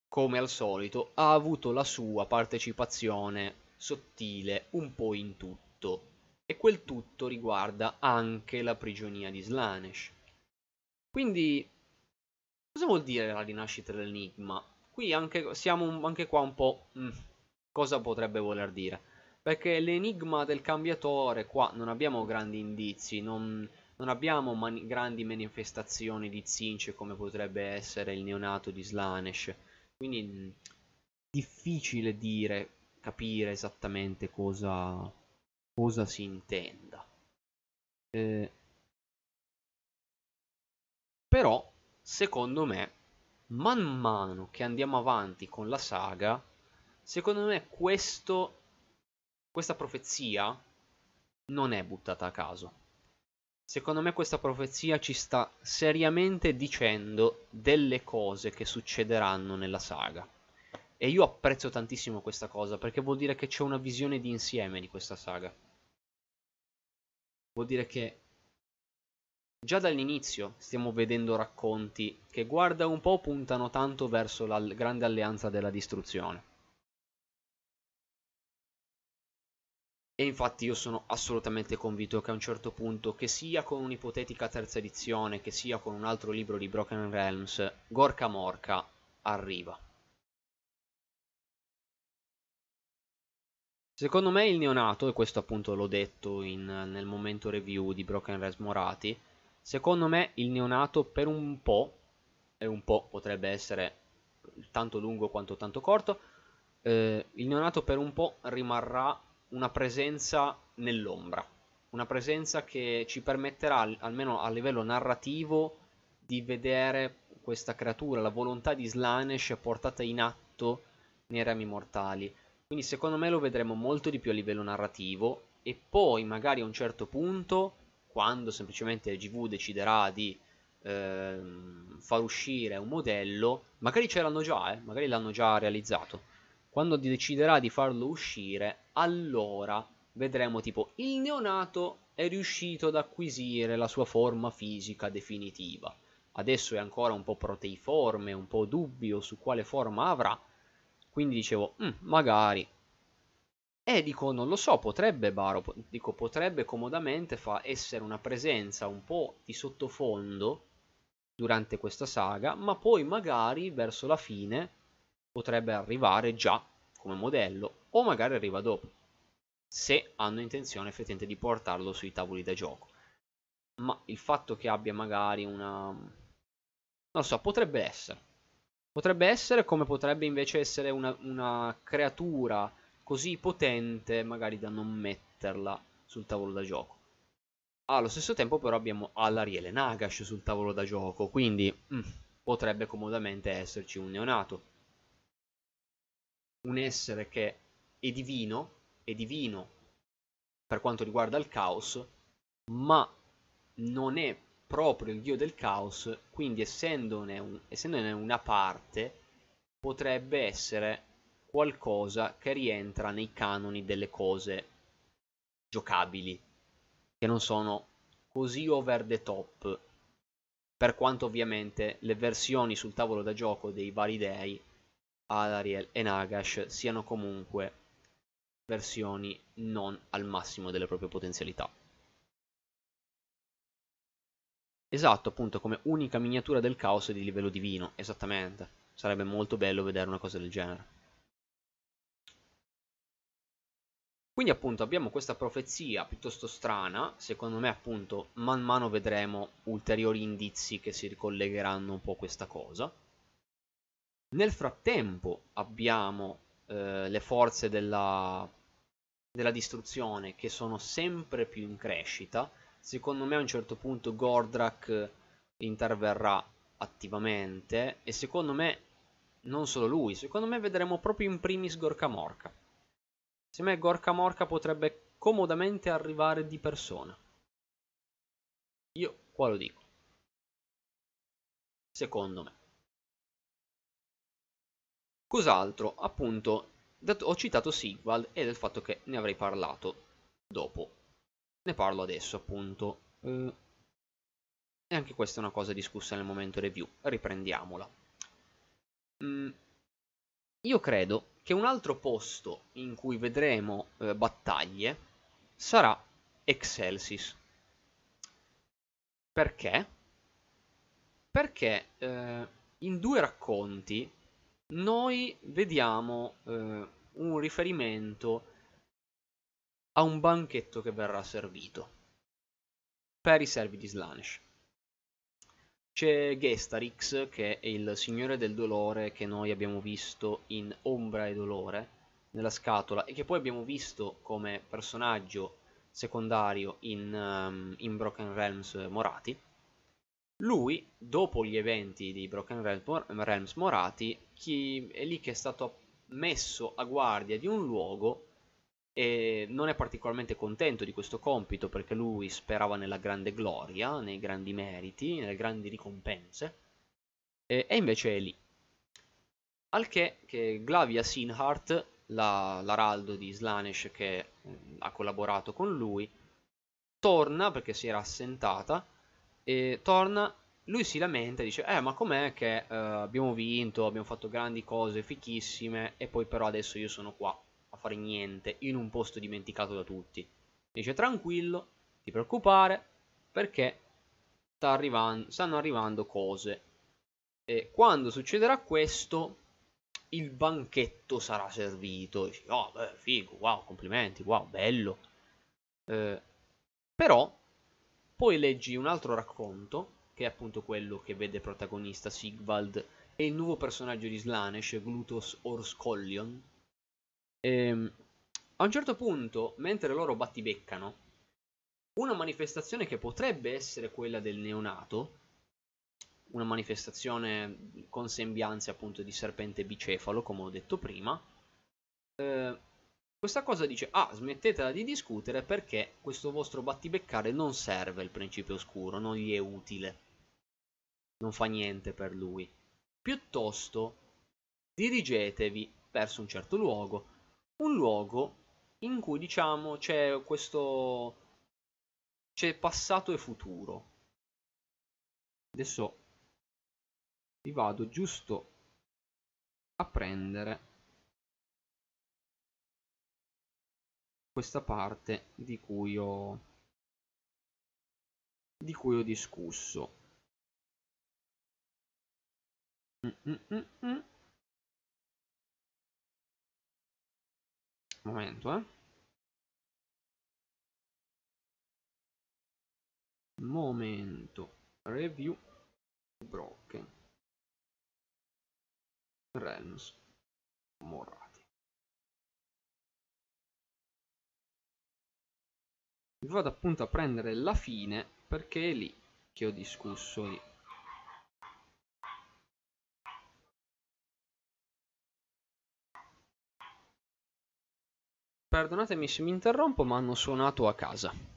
come al solito, ha avuto la sua partecipazione sottile un po' in tutto. E quel tutto riguarda anche la prigionia di Slanesh. Quindi, cosa vuol dire la rinascita dell'enigma? Qui anche, siamo anche qua un po'... Mm, cosa potrebbe voler dire? Perché l'enigma del cambiatore, qua non abbiamo grandi indizi, non, non abbiamo mani grandi manifestazioni di Zinch come potrebbe essere il neonato di Slanesh. Quindi mh, difficile dire, capire esattamente cosa, cosa si intenda. Eh, però, secondo me, man mano che andiamo avanti con la saga, secondo me questo questa profezia non è buttata a caso. Secondo me questa profezia ci sta seriamente dicendo delle cose che succederanno nella saga. E io apprezzo tantissimo questa cosa perché vuol dire che c'è una visione di insieme di questa saga. Vuol dire che già dall'inizio stiamo vedendo racconti che guarda un po' puntano tanto verso la grande alleanza della distruzione. E infatti io sono assolutamente convinto che a un certo punto, che sia con un'ipotetica terza edizione, che sia con un altro libro di Broken Realms, Gorka Morka arriva. Secondo me il neonato, e questo appunto l'ho detto in, nel momento review di Broken Realms Morati, secondo me il neonato per un po', e un po' potrebbe essere tanto lungo quanto tanto corto, eh, il neonato per un po' rimarrà una presenza nell'ombra, una presenza che ci permetterà, almeno a livello narrativo, di vedere questa creatura, la volontà di Slanesh portata in atto nei rami mortali. Quindi secondo me lo vedremo molto di più a livello narrativo e poi magari a un certo punto, quando semplicemente GV deciderà di eh, far uscire un modello, magari ce l'hanno già, eh, magari l'hanno già realizzato quando deciderà di farlo uscire, allora vedremo tipo il neonato è riuscito ad acquisire la sua forma fisica definitiva. Adesso è ancora un po' proteiforme, un po' dubbio su quale forma avrà. Quindi dicevo, mm, magari. E dico, non lo so, potrebbe Baro, dico, potrebbe comodamente essere una presenza un po' di sottofondo durante questa saga, ma poi magari verso la fine potrebbe arrivare già come modello o magari arriva dopo, se hanno intenzione effettivamente di portarlo sui tavoli da gioco. Ma il fatto che abbia magari una... non lo so, potrebbe essere. Potrebbe essere come potrebbe invece essere una, una creatura così potente magari da non metterla sul tavolo da gioco. Allo stesso tempo però abbiamo Alariele Nagash sul tavolo da gioco, quindi mm, potrebbe comodamente esserci un neonato un essere che è divino, è divino per quanto riguarda il caos, ma non è proprio il dio del caos, quindi essendone, un, essendone una parte, potrebbe essere qualcosa che rientra nei canoni delle cose giocabili, che non sono così over the top, per quanto ovviamente le versioni sul tavolo da gioco dei vari dei Alariel e Nagash siano comunque versioni non al massimo delle proprie potenzialità. Esatto, appunto, come unica miniatura del caos di livello divino, esattamente. Sarebbe molto bello vedere una cosa del genere. Quindi appunto abbiamo questa profezia piuttosto strana, secondo me appunto man mano vedremo ulteriori indizi che si ricollegheranno un po' a questa cosa. Nel frattempo abbiamo eh, le forze della, della distruzione che sono sempre più in crescita. Secondo me a un certo punto Gordrak interverrà attivamente e secondo me non solo lui, secondo me vedremo proprio in primis Gorka Morka. Secondo me Gorka Morka potrebbe comodamente arrivare di persona. Io qua lo dico. Secondo me. Cos'altro? Appunto, ho citato Sigval e del fatto che ne avrei parlato dopo ne parlo adesso appunto. Eh, e anche questa è una cosa discussa nel momento review. Riprendiamola. Mm, io credo che un altro posto in cui vedremo eh, battaglie sarà Excelsis. Perché? Perché eh, in due racconti noi vediamo eh, un riferimento a un banchetto che verrà servito per i servi di Slanesh. C'è Gestarix, che è il signore del dolore che noi abbiamo visto in Ombra e Dolore, nella scatola, e che poi abbiamo visto come personaggio secondario in, um, in Broken Realms Morati. Lui, dopo gli eventi di Broken Realms Morati, è lì che è stato messo a guardia di un luogo e non è particolarmente contento di questo compito perché lui sperava nella grande gloria, nei grandi meriti, nelle grandi ricompense, e, e invece è lì. Al che, che Glavia Sinhart, la, l'araldo di Slanesh che eh, ha collaborato con lui, torna perché si era assentata, e torna, lui si lamenta e dice, eh ma com'è che eh, abbiamo vinto, abbiamo fatto grandi cose fichissime e poi però adesso io sono qua a fare niente in un posto dimenticato da tutti. Dice tranquillo, ti preoccupare perché sta arrivando, stanno arrivando cose. E quando succederà questo, il banchetto sarà servito. Dici, oh, beh, figo, wow, complimenti, wow, bello. Eh, però, poi leggi un altro racconto, che è appunto quello che vede protagonista Sigvald e il nuovo personaggio di Slanesh, Glutos Orscollion, e, ehm, a un certo punto, mentre loro battibeccano, una manifestazione che potrebbe essere quella del neonato, una manifestazione con sembianze appunto di serpente bicefalo, come ho detto prima, eh, questa cosa dice, ah, smettetela di discutere perché questo vostro battibeccare non serve il principio oscuro, non gli è utile, non fa niente per lui. Piuttosto, dirigetevi verso un certo luogo, un luogo in cui diciamo c'è questo c'è passato e futuro adesso vi vado giusto a prendere questa parte di cui ho di cui ho discusso. Mm -mm -mm. mm. momento eh. Momento. Review broken. Realms. Morati vi vado appunto a prendere la fine perché è lì che ho discusso lì Perdonatemi se mi interrompo, ma hanno suonato a casa.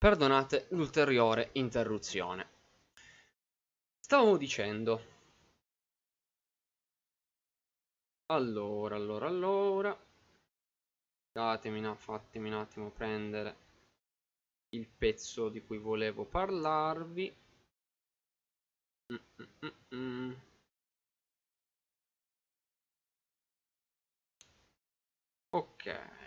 Perdonate l'ulteriore interruzione. Stavamo dicendo Allora, allora, allora. Datemi, no, fatemi un attimo prendere il pezzo di cui volevo parlarvi. Mm -mm -mm. Ok.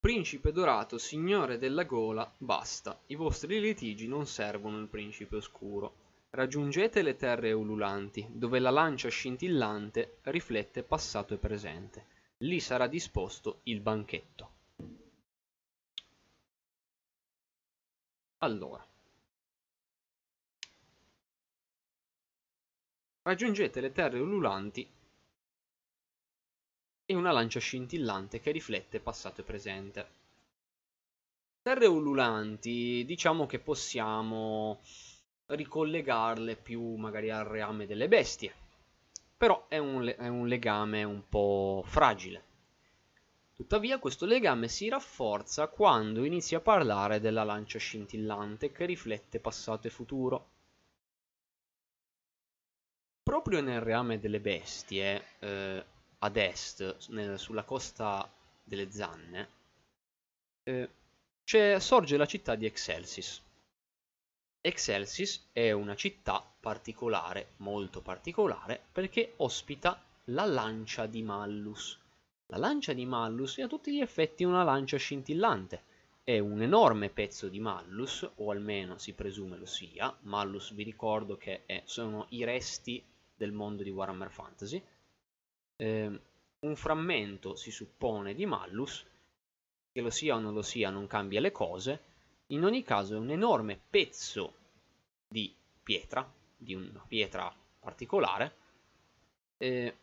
Principe dorato, signore della gola, basta. I vostri litigi non servono il principe oscuro. Raggiungete le terre ululanti, dove la lancia scintillante riflette passato e presente. Lì sarà disposto il banchetto. Allora. Raggiungete le terre ululanti e una lancia scintillante che riflette passato e presente. Terre ululanti, diciamo che possiamo ricollegarle più magari al reame delle bestie, però è un, è un legame un po' fragile. Tuttavia questo legame si rafforza quando inizi a parlare della lancia scintillante che riflette passato e futuro. Proprio nel reame delle bestie, eh, ad est, nel, sulla costa delle Zanne, eh, sorge la città di Excelsis. Excelsis è una città particolare, molto particolare, perché ospita la lancia di Mallus. La lancia di Mallus è a tutti gli effetti una lancia scintillante. È un enorme pezzo di Mallus, o almeno si presume lo sia. Mallus vi ricordo che è, sono i resti del mondo di Warhammer Fantasy eh, un frammento si suppone di Mallus, che lo sia o non lo sia non cambia le cose, in ogni caso è un enorme pezzo di pietra, di una pietra particolare, eh,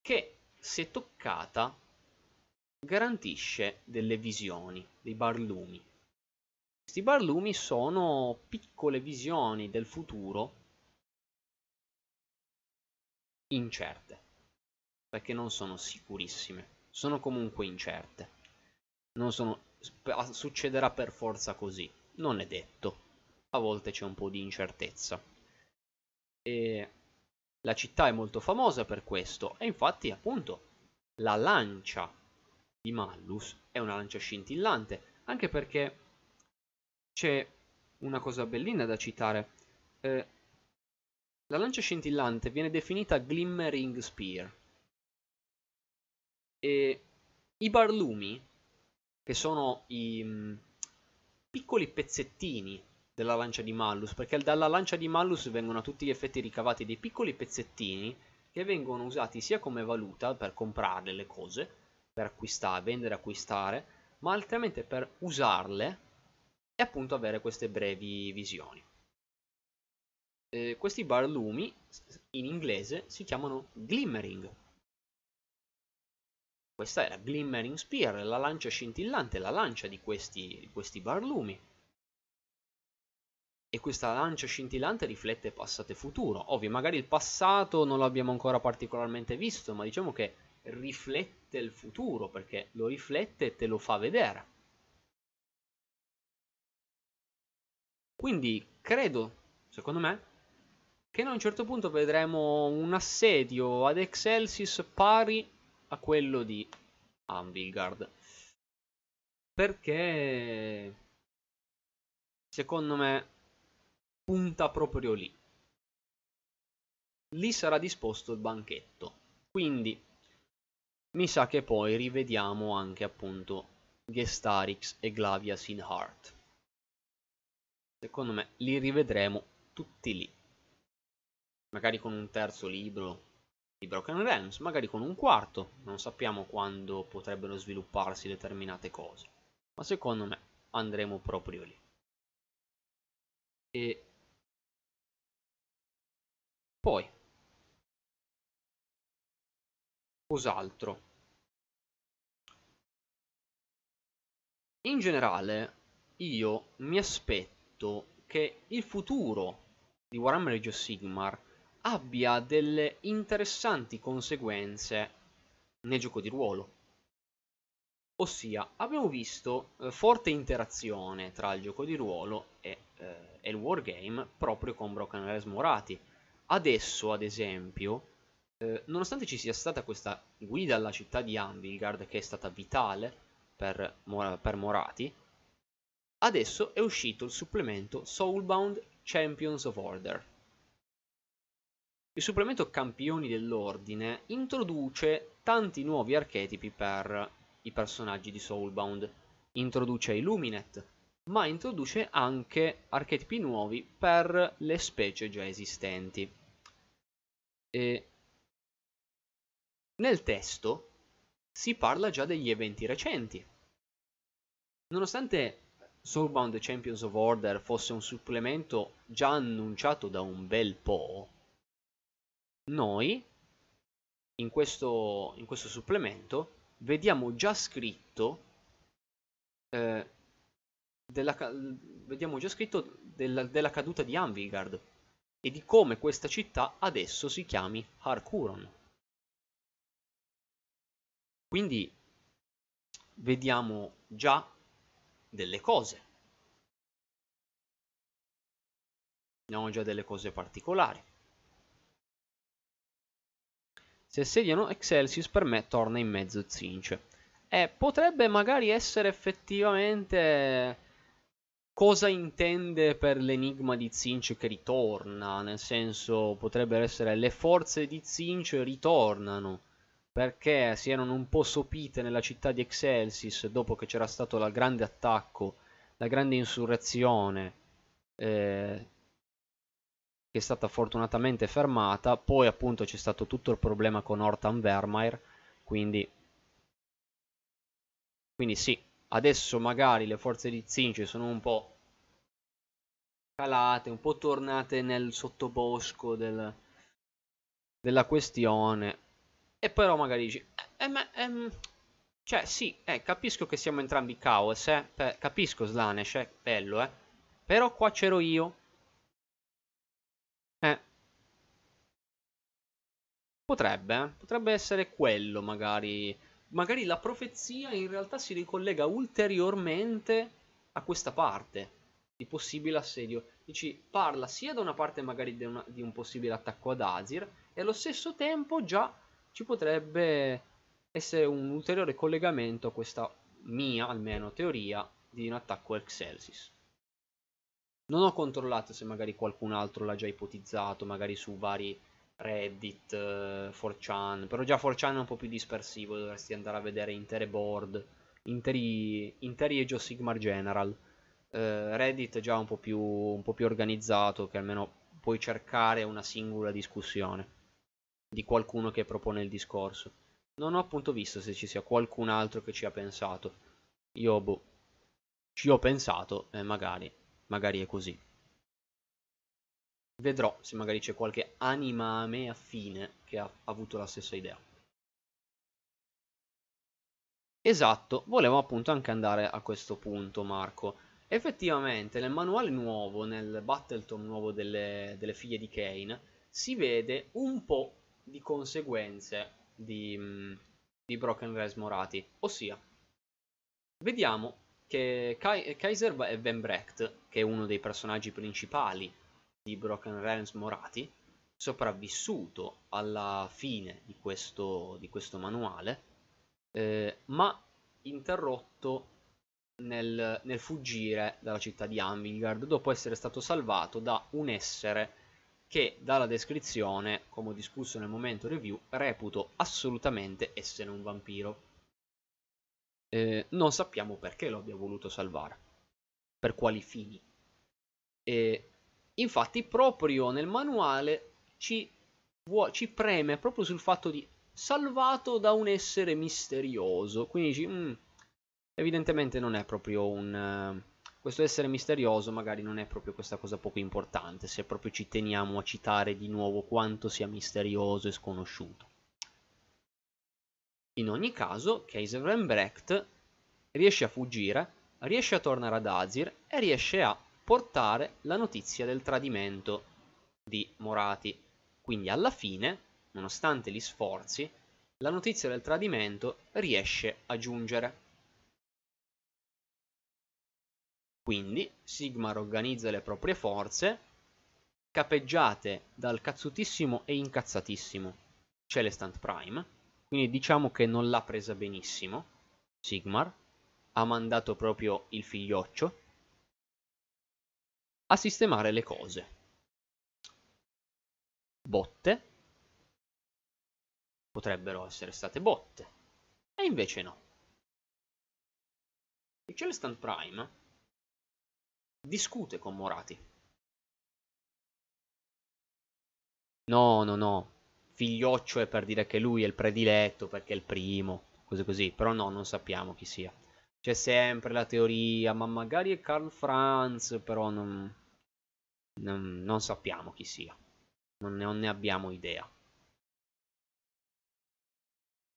che se toccata garantisce delle visioni, dei barlumi. Questi barlumi sono piccole visioni del futuro incerte perché non sono sicurissime, sono comunque incerte. Non sono, succederà per forza così, non è detto. A volte c'è un po' di incertezza. E la città è molto famosa per questo, e infatti appunto la lancia di Mallus è una lancia scintillante, anche perché c'è una cosa bellina da citare. Eh, la lancia scintillante viene definita Glimmering Spear, e i barlumi, che sono i mm, piccoli pezzettini della lancia di Mallus, perché dalla lancia di Mallus vengono a tutti gli effetti ricavati dei piccoli pezzettini che vengono usati sia come valuta per comprare le cose, per acquistare, vendere, acquistare, ma altrimenti per usarle e appunto avere queste brevi visioni. Eh, questi barlumi in inglese si chiamano glimmering questa la Glimmering Spear, la lancia scintillante, la lancia di questi, di questi barlumi. E questa lancia scintillante riflette passato e futuro. Ovvio, magari il passato non l'abbiamo ancora particolarmente visto, ma diciamo che riflette il futuro, perché lo riflette e te lo fa vedere. Quindi credo, secondo me, che noi a un certo punto vedremo un assedio ad Excelsis pari a quello di Anvilgard. Perché secondo me punta proprio lì. Lì sarà disposto il banchetto. Quindi mi sa che poi rivediamo anche appunto Gestarix e Glavias in Heart. Secondo me li rivedremo tutti lì. Magari con un terzo libro di Broken Realms, magari con un quarto, non sappiamo quando potrebbero svilupparsi determinate cose, ma secondo me andremo proprio lì. E poi, cos'altro? In generale, io mi aspetto che il futuro di Warhammer Age of Sigmar abbia delle interessanti conseguenze nel gioco di ruolo. Ossia, abbiamo visto eh, forte interazione tra il gioco di ruolo e, eh, e, il wargame proprio con Broken Res Morati. adesso, ad esempio, eh, nonostante ci sia stata questa guida alla città di Anvilgard, che è stata vitale per, per Morati, adesso è uscito il supplemento Soulbound Champions of Order. Il supplemento Campioni dell'Ordine introduce tanti nuovi archetipi per i personaggi di Soulbound. Introduce Illuminate, ma introduce anche archetipi nuovi per le specie già esistenti. E nel testo si parla già degli eventi recenti. Nonostante Soulbound Champions of Order fosse un supplemento già annunciato da un bel po', noi in questo, in questo supplemento vediamo già scritto eh, della, vediamo già scritto della, della caduta di Anvigard e di come questa città adesso si chiami Harkuron. Quindi vediamo già delle cose. Vediamo già delle cose particolari. Se assediano Excelsius per me torna in mezzo Zinch. E potrebbe magari essere effettivamente cosa intende per l'enigma di Zinch che ritorna, nel senso potrebbero essere le forze di Zinch ritornano perché si erano un po' sopite nella città di Excelsis dopo che c'era stato il grande attacco, la grande insurrezione eh, che è stata fortunatamente fermata, poi appunto c'è stato tutto il problema con Hortan Vermeer, quindi, quindi sì, adesso magari le forze di Zinci sono un po' calate, un po' tornate nel sottobosco del, della questione, e però magari dici, eh, eh, ma, ehm, cioè sì, eh, capisco che siamo entrambi caos, eh, capisco Slanesh, è bello, eh, però qua c'ero io, eh. Potrebbe, eh? potrebbe essere quello magari. Magari la profezia in realtà si ricollega ulteriormente a questa parte di possibile assedio. Dici, parla sia da una parte magari di, una, di un possibile attacco ad Azir e allo stesso tempo già ci potrebbe essere un ulteriore collegamento a questa mia, almeno, teoria di un attacco Excelsis. Non ho controllato se magari qualcun altro l'ha già ipotizzato, magari su vari Reddit, uh, 4chan, però già 4chan è un po' più dispersivo, dovresti andare a vedere intere board, interi, interi Age of Sigmar General. Uh, Reddit è già un po, più, un po' più organizzato, che almeno puoi cercare una singola discussione di qualcuno che propone il discorso. Non ho appunto visto se ci sia qualcun altro che ci ha pensato. Io, boh, ci ho pensato e magari magari è così. Vedrò se magari c'è qualche anima a me affine che ha avuto la stessa idea. Esatto, volevo appunto anche andare a questo punto, Marco. Effettivamente nel manuale nuovo, nel Battletom nuovo delle, delle figlie di Kane, si vede un po' di conseguenze di, di Broken Res Morati. Ossia, vediamo che Kaiser Brecht, che è uno dei personaggi principali di Broken Realms Morati, sopravvissuto alla fine di questo, di questo manuale, eh, ma interrotto nel, nel, fuggire dalla città di Anvingard dopo essere stato salvato da un essere che dalla descrizione, come ho discusso nel momento review, reputo assolutamente essere un vampiro eh, non sappiamo perché lo abbia voluto salvare, per quali fini. E infatti proprio nel manuale ci, ci preme proprio sul fatto di salvato da un essere misterioso, quindi dici, mm, evidentemente non è proprio un... Uh, questo essere misterioso magari non è proprio questa cosa poco importante, se proprio ci teniamo a citare di nuovo quanto sia misterioso e sconosciuto. In ogni caso, Kaiser Brecht riesce a fuggire, riesce a tornare ad Azir e riesce a portare la notizia del tradimento di Morati. Quindi alla fine, nonostante gli sforzi, la notizia del tradimento riesce a giungere. Quindi Sigmar organizza le proprie forze capeggiate dal cazzutissimo e incazzatissimo Celestant Prime, quindi diciamo che non l'ha presa benissimo Sigmar, ha mandato proprio il figlioccio a sistemare le cose. Botte potrebbero essere state botte, e invece no. Il Celestant Prime discute con Morati. No, no, no. Figlioccio è per dire che lui è il prediletto perché è il primo, cose così. Però no, non sappiamo chi sia. C'è sempre la teoria, ma magari è Karl Franz, però non, non, non sappiamo chi sia. Non ne, non ne abbiamo idea.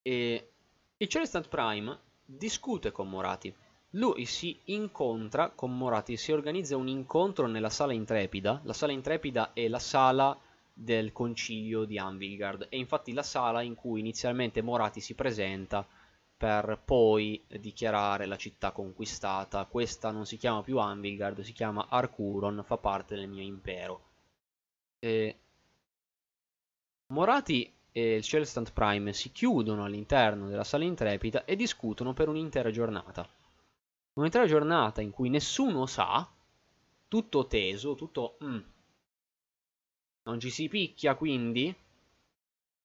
E il Celestant Prime discute con Morati. Lui si incontra con Morati, si organizza un incontro nella sala intrepida. La sala intrepida è la sala del concilio di Anvilgard. È infatti la sala in cui inizialmente Morati si presenta per poi dichiarare la città conquistata. Questa non si chiama più Anvilgard, si chiama Arcuron, fa parte del mio impero. E... Morati e il Celestant Prime si chiudono all'interno della sala intrepida e discutono per un'intera giornata. Un'intera giornata in cui nessuno sa, tutto teso, tutto... Mm, non ci si picchia quindi?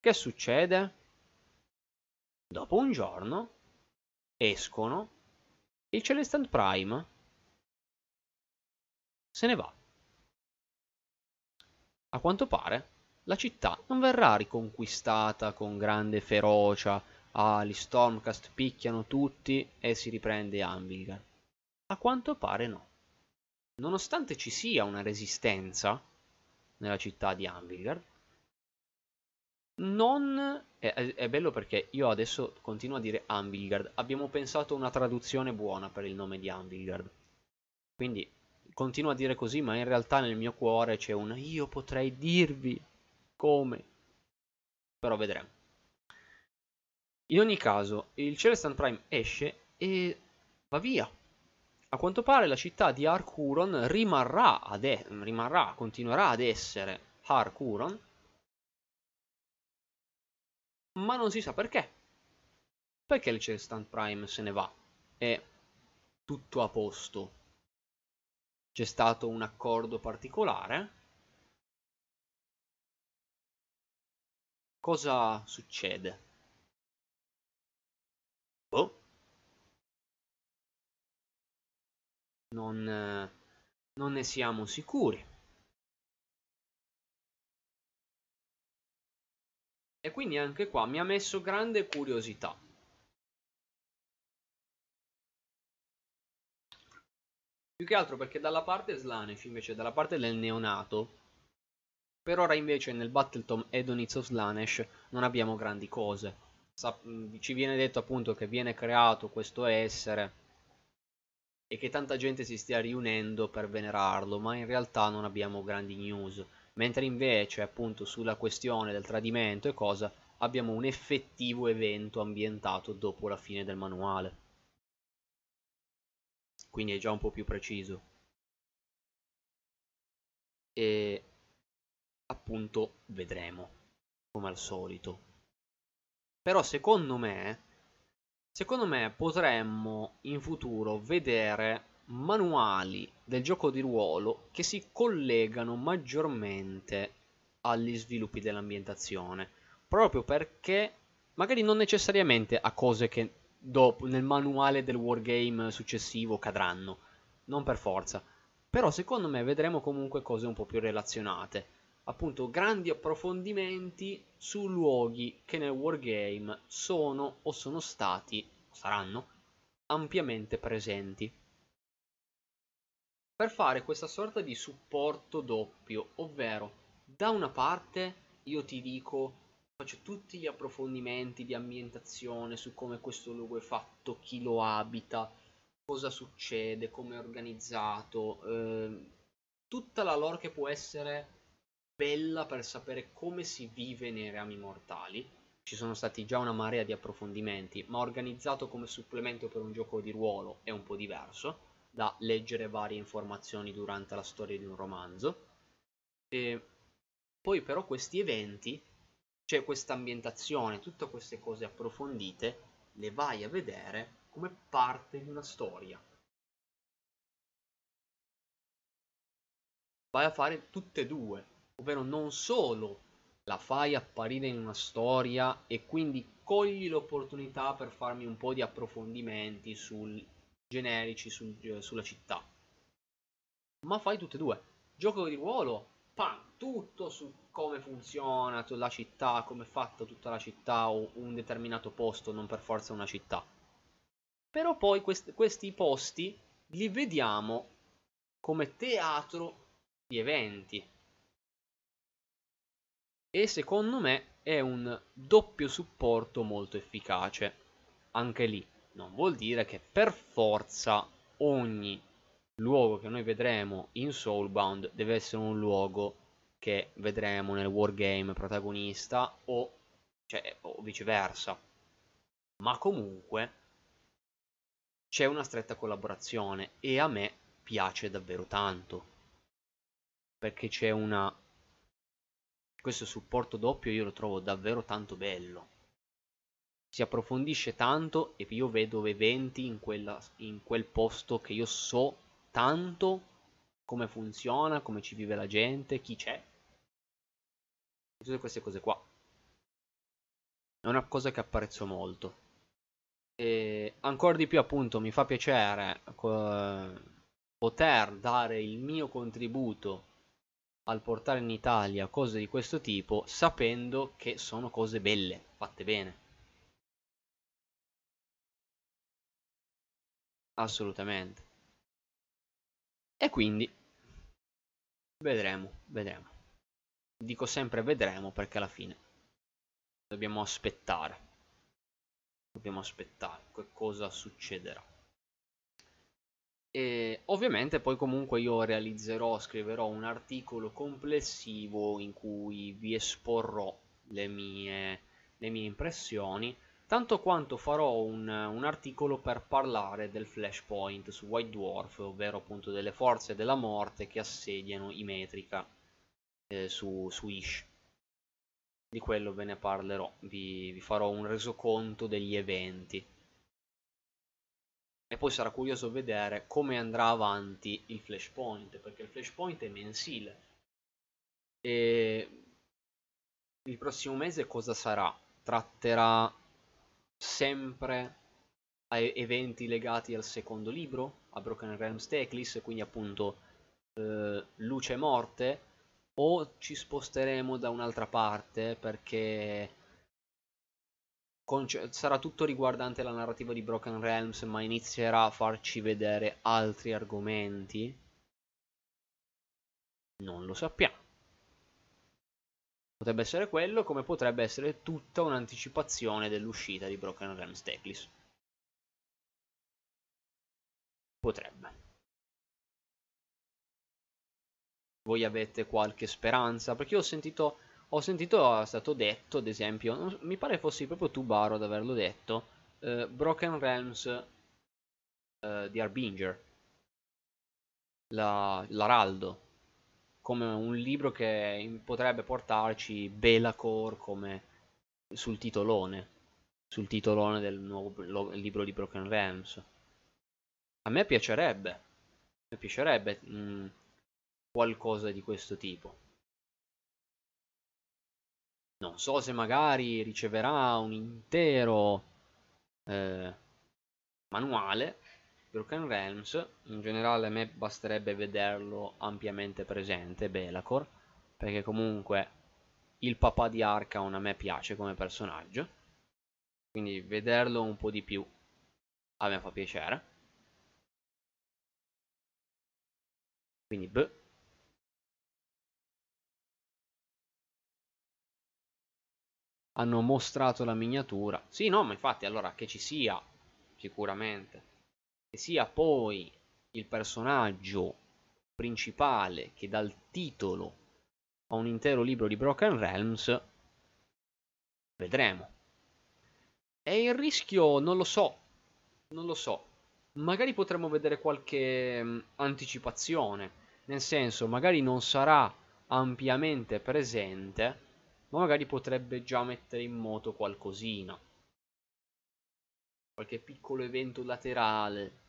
Che succede? Dopo un giorno escono il Celestant Prime se ne va. A quanto pare la città non verrà riconquistata con grande ferocia. Ah, gli Stormcast picchiano tutti e si riprende Anvilgar. A quanto pare no. Nonostante ci sia una resistenza nella città di Anvilgar, non... È, è, bello perché io adesso continuo a dire Anvilgard. Abbiamo pensato una traduzione buona per il nome di Anvilgard. Quindi continuo a dire così, ma in realtà nel mio cuore c'è un io potrei dirvi come. Però vedremo. In ogni caso, il Celestan Prime esce e va via. A quanto pare la città di Arcuron rimarrà, ad e- rimarrà continuerà ad essere Arcuron, ma non si sa perché. Perché il Celestan Prime se ne va? È tutto a posto. C'è stato un accordo particolare? Cosa succede? Boh. Non, non ne siamo sicuri. E quindi anche qua mi ha messo grande curiosità. Più che altro perché dalla parte Slanesh, invece dalla parte del neonato, per ora invece nel Battletom Edoniz of Slanesh non abbiamo grandi cose. Ci viene detto appunto che viene creato questo essere e che tanta gente si stia riunendo per venerarlo, ma in realtà non abbiamo grandi news. Mentre invece appunto sulla questione del tradimento e cosa abbiamo un effettivo evento ambientato dopo la fine del manuale. Quindi è già un po' più preciso. E appunto vedremo, come al solito. Però secondo me, secondo me potremmo in futuro vedere manuali del gioco di ruolo che si collegano maggiormente agli sviluppi dell'ambientazione, proprio perché magari non necessariamente a cose che dopo nel manuale del wargame successivo cadranno, non per forza, però secondo me vedremo comunque cose un po' più relazionate appunto grandi approfondimenti su luoghi che nel wargame sono o sono stati, o saranno, ampiamente presenti. Per fare questa sorta di supporto doppio, ovvero da una parte io ti dico faccio tutti gli approfondimenti di ambientazione su come questo luogo è fatto, chi lo abita, cosa succede, come è organizzato, eh, tutta la lore che può essere bella per sapere come si vive nei rami mortali. Ci sono stati già una marea di approfondimenti, ma organizzato come supplemento per un gioco di ruolo è un po' diverso da leggere varie informazioni durante la storia di un romanzo. E poi però questi eventi, cioè questa ambientazione, tutte queste cose approfondite, le vai a vedere come parte di una storia. Vai a fare tutte e due, ovvero non solo la fai apparire in una storia e quindi cogli l'opportunità per farmi un po' di approfondimenti sul generici sul, sulla città. Ma fai tutte e due. Gioco di ruolo, pam, tutto su come funziona la città, come è fatta tutta la città o un determinato posto, non per forza una città. Però poi quest questi posti li vediamo come teatro di eventi. E secondo me è un doppio supporto molto efficace. Anche lì non vuol dire che per forza ogni luogo che noi vedremo in Soulbound deve essere un luogo che vedremo nel wargame protagonista o, cioè, o viceversa. Ma comunque c'è una stretta collaborazione e a me piace davvero tanto. Perché c'è una... Questo supporto doppio io lo trovo davvero tanto bello. Si approfondisce tanto e io vedo eventi in, quella, in quel posto che io so tanto come funziona, come ci vive la gente, chi c'è tutte queste cose qua. È una cosa che apprezzo molto. E ancora di più appunto mi fa piacere poter dare il mio contributo al portare in Italia cose di questo tipo sapendo che sono cose belle, fatte bene. Assolutamente. E quindi vedremo, vedremo. Dico sempre vedremo perché alla fine dobbiamo aspettare. Dobbiamo aspettare che cosa succederà. E ovviamente poi comunque io realizzerò, scriverò un articolo complessivo in cui vi esporrò le mie, le mie impressioni, tanto quanto farò un, un, articolo per parlare del flashpoint su White Dwarf, ovvero appunto delle forze della morte che assediano i Metrica eh, su, su Ish. Di quello ve ne parlerò, vi, vi farò un resoconto degli eventi. E poi sarà curioso vedere come andrà avanti il flashpoint, perché il flashpoint è mensile. E il prossimo mese cosa sarà? Tratterà sempre a eventi legati al secondo libro, a Broken Realms Teclis, quindi appunto eh, Luce e Morte, o ci sposteremo da un'altra parte perché sarà tutto riguardante la narrativa di Broken Realms ma inizierà a farci vedere altri argomenti. Non lo sappiamo potrebbe essere quello come potrebbe essere tutta un'anticipazione dell'uscita di Broken Realms Teclis potrebbe. Voi avete qualche speranza? Perché ho sentito, ho sentito, è stato detto, ad esempio, mi pare fossi proprio tu Baro ad averlo detto, eh, Broken Realms eh, di Arbinger, l'Araldo, come un libro che potrebbe portarci Belacor come sul titolone, sul titolone del nuovo libro di Broken Realms. A me piacerebbe, mi piacerebbe... Mh, mm, qualcosa di questo tipo. Non so se magari riceverà un intero eh, manuale Broken Realms, in generale a me basterebbe vederlo ampiamente presente, Belacor, perché comunque il papà di Arcaon a me piace come personaggio, quindi vederlo un po' di più a me fa piacere. Quindi, beh, hanno mostrato la miniatura. Sì, no, ma infatti allora che ci sia, sicuramente, sia poi il personaggio principale che dà il titolo a un intero libro di Broken Realms, vedremo. E il rischio non lo so, non lo so. Magari potremmo vedere qualche um, anticipazione, nel senso, magari non sarà ampiamente presente, ma magari potrebbe già mettere in moto qualcosina. Qualche piccolo evento laterale.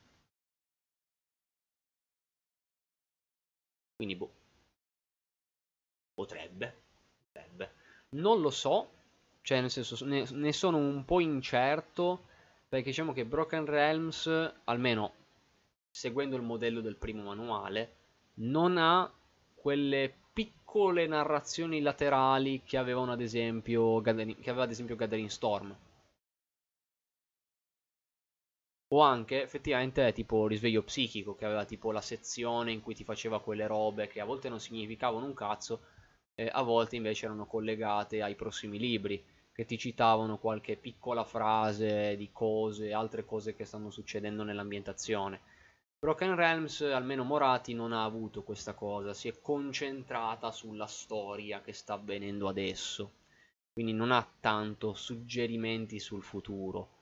Quindi, boh. Potrebbe. Potrebbe. Non lo so. Cioè, nel senso, ne, ne sono un po' incerto. Perché diciamo che Broken Realms, almeno seguendo il modello del primo manuale, non ha quelle piccole narrazioni laterali che avevano ad esempio che aveva ad esempio Gathering Storm. O anche effettivamente tipo risveglio psichico, che aveva tipo la sezione in cui ti faceva quelle robe che a volte non significavano un cazzo, e a volte invece erano collegate ai prossimi libri, che ti citavano qualche piccola frase di cose, altre cose che stanno succedendo nell'ambientazione Broken Realms, almeno Morati, non ha avuto questa cosa, si è concentrata sulla storia che sta avvenendo adesso, quindi non ha tanto suggerimenti sul futuro.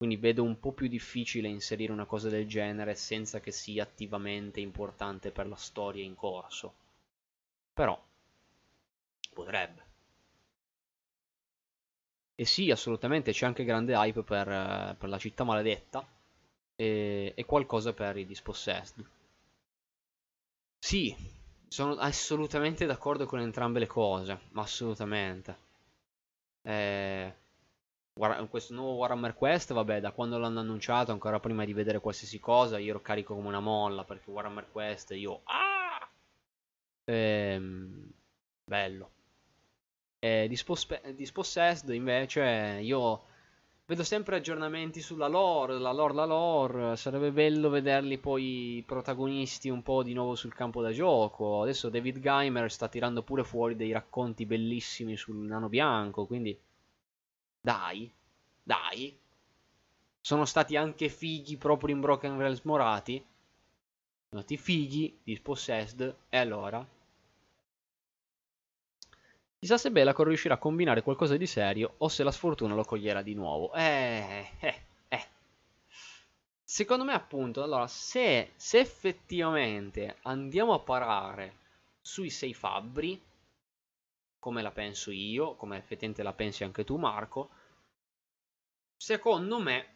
Quindi vedo un po' più difficile inserire una cosa del genere senza che sia attivamente importante per la storia in corso. Però potrebbe. E sì, assolutamente c'è anche grande hype per, per la città maledetta e, e qualcosa per i dispossessed. Sì, sono assolutamente d'accordo con entrambe le cose, assolutamente. Eh, questo nuovo Warhammer Quest, vabbè, da quando l'hanno annunciato, ancora prima di vedere qualsiasi cosa, io ero carico come una molla, perché Warhammer Quest, io... Ah! Ehm, bello. Eh, Dispossessed, invece, io Vedo sempre aggiornamenti sulla lore, la lore, la lore. Sarebbe bello vederli poi protagonisti un po' di nuovo sul campo da gioco. Adesso David Geimer sta tirando pure fuori dei racconti bellissimi sul nano bianco. Quindi, dai, dai. Sono stati anche fighi proprio in Broken Realms Morati. Sono stati fighi, dispossessed. E allora? Chissà se Belacor riuscirà a combinare qualcosa di serio o se la sfortuna lo coglierà di nuovo. Eh, eh, eh. Secondo me appunto, allora, se, se effettivamente andiamo a parare sui sei fabbri, come la penso io, come effettivamente la pensi anche tu Marco, secondo me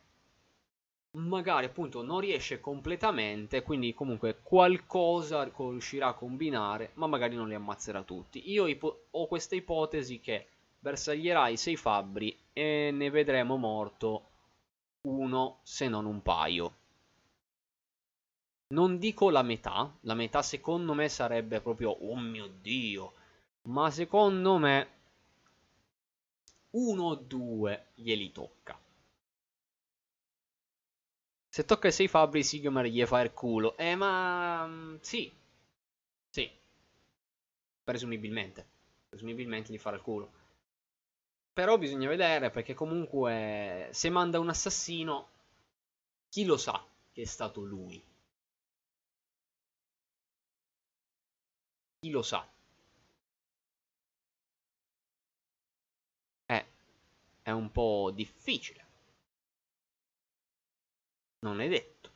magari appunto non riesce completamente, quindi comunque qualcosa riuscirà a combinare, ma magari non li ammazzerà tutti. Io ho questa ipotesi che bersaglierà i sei fabbri e ne vedremo morto uno se non un paio. Non dico la metà, la metà secondo me sarebbe proprio oh mio dio, ma secondo me uno o due glieli tocca. Se tocca ai 6 fabbri, Sigmar gli fa il culo. Eh, ma... Mm, sì. Sì. Presumibilmente. Presumibilmente gli farà il culo. Però bisogna vedere, perché comunque... Se manda un assassino... Chi lo sa che è stato lui? Chi lo sa? È un po' difficile non è detto.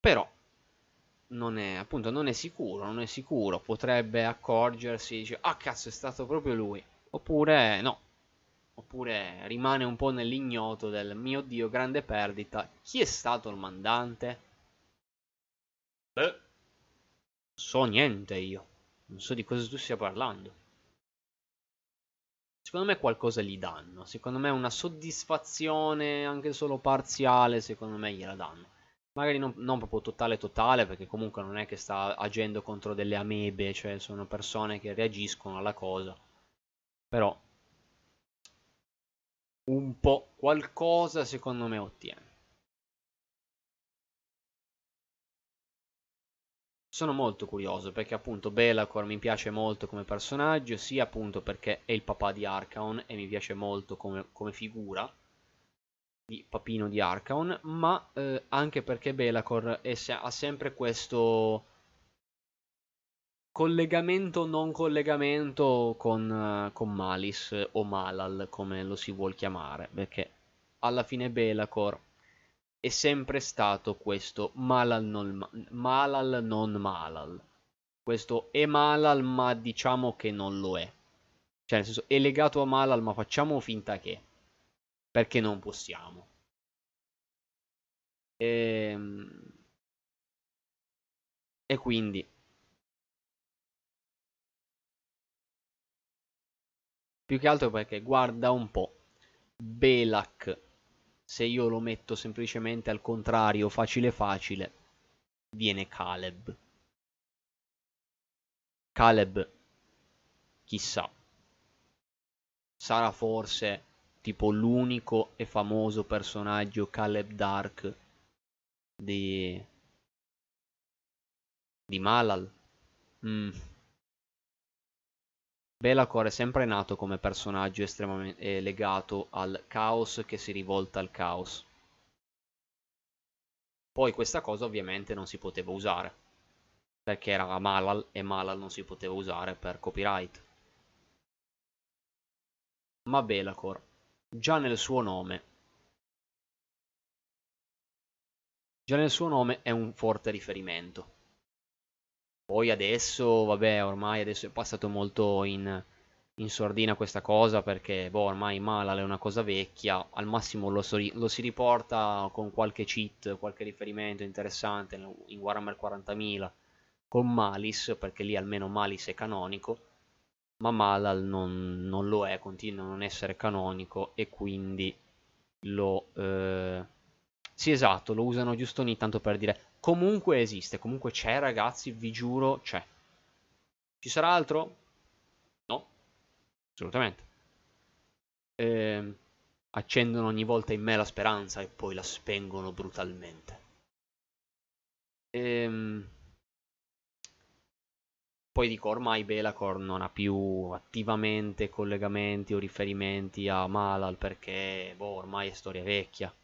Però non è, appunto, non è sicuro, non è sicuro. Potrebbe accorgersi, dice, ah cazzo, è stato proprio lui. Oppure no. Oppure rimane un po' nell'ignoto del mio dio, grande perdita. Chi è stato il mandante? Beh, so niente io. Non so di cosa tu stia parlando secondo me qualcosa gli danno. Secondo me una soddisfazione anche solo parziale, secondo me gliela danno. Magari non, non, proprio totale totale, perché comunque non è che sta agendo contro delle amebe, cioè sono persone che reagiscono alla cosa. Però un po' qualcosa secondo me ottiene. Sono molto curioso perché appunto Belacor mi piace molto come personaggio, sia appunto perché è il papà di Arcaon e mi piace molto come, come figura di papino di Arcaon, ma eh, anche perché Belacor se ha sempre questo collegamento non collegamento con, uh, con Malice o Malal come lo si vuol chiamare, perché alla fine Belacor è sempre stato questo Malal non, Malal non Malal. Questo è Malal ma diciamo che non lo è. Cioè nel senso è legato a Malal ma facciamo finta che. Perché non possiamo. E, ehm, e quindi più che altro perché guarda un po' Belak se io lo metto semplicemente al contrario, facile facile, viene Caleb. Caleb, chissà, sarà forse tipo l'unico e famoso personaggio Caleb Dark di, di Malal. Mm. Belacor è sempre nato come personaggio estremamente eh, legato al caos che si rivolta al caos. Poi questa cosa ovviamente non si poteva usare, perché era Malal e Malal non si poteva usare per copyright. Ma Belacor, già nel suo nome, già nel suo nome è un forte riferimento. Poi adesso, vabbè, ormai adesso è passato molto in, in sordina questa cosa perché, boh, ormai Malal è una cosa vecchia, al massimo lo, so, lo, si riporta con qualche cheat, qualche riferimento interessante in Warhammer 40.000 con Malis, perché lì almeno Malis è canonico, ma Malal non, non lo è, continua a non essere canonico e quindi lo... Eh... Sì, esatto, lo usano giusto ogni tanto per dire Comunque esiste, comunque c'è ragazzi, vi giuro, c'è. Ci sarà altro? No, assolutamente. Eh, accendono ogni volta in me la speranza e poi la spengono brutalmente. Ehm... Poi dico, ormai Belacor non ha più attivamente collegamenti o riferimenti a Malal perché, boh, ormai è storia vecchia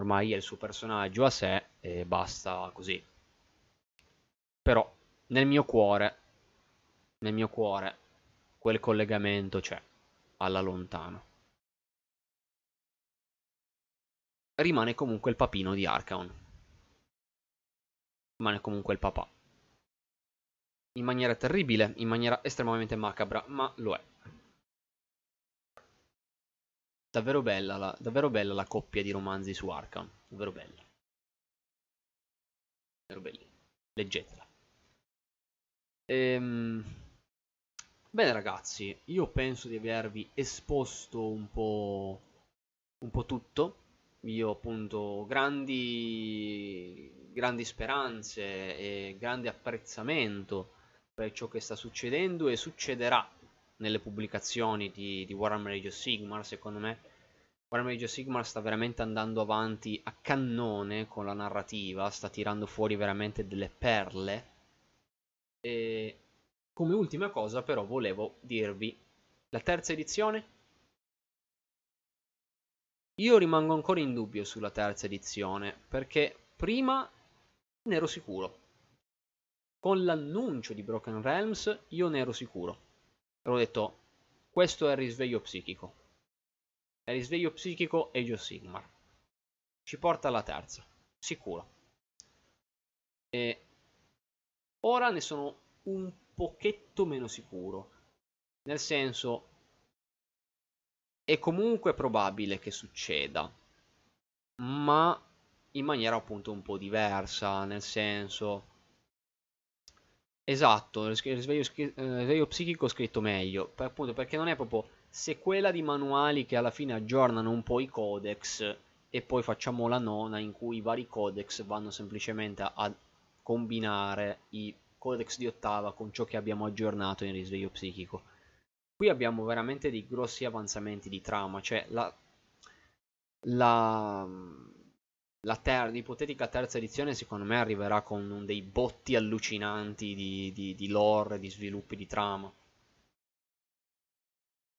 ormai è il suo personaggio a sé e basta così. Però nel mio cuore, nel mio cuore, quel collegamento c'è, alla lontano. Rimane comunque il papino di Arcaon. Rimane comunque il papà. In maniera terribile, in maniera estremamente macabra, ma lo è. Davvero bella, la, davvero bella la coppia di romanzi su Arkham. Davvero bella. Davvero belli. Leggetela. Ehm... Bene ragazzi, io penso di avervi esposto un po', un po' tutto. Io appunto grandi, grandi speranze e grande apprezzamento per ciò che sta succedendo e succederà nelle pubblicazioni di, di Warhammer Age of Sigmar, secondo me Warhammer Age of Sigmar sta veramente andando avanti a cannone con la narrativa, sta tirando fuori veramente delle perle. E come ultima cosa però volevo dirvi la terza edizione. Io rimango ancora in dubbio sulla terza edizione perché prima ne ero sicuro. Con l'annuncio di Broken Realms io ne ero sicuro ho detto, questo è il risveglio psichico. Il risveglio psichico Age of Sigmar. Ci porta alla terza, sicuro. E ora ne sono un pochetto meno sicuro. Nel senso, è comunque probabile che succeda, ma in maniera appunto un po' diversa, nel senso Esatto, risveglio, il risveglio psichico scritto meglio, per, appunto perché non è proprio sequela di manuali che alla fine aggiornano un po' i codex e poi facciamo la nona in cui i vari codex vanno semplicemente a combinare i codex di ottava con ciò che abbiamo aggiornato in risveglio psichico. Qui abbiamo veramente dei grossi avanzamenti di trama, cioè la, la la ter- ipotetica terza edizione secondo me arriverà con dei botti allucinanti di, di, di lore, di sviluppi di trama.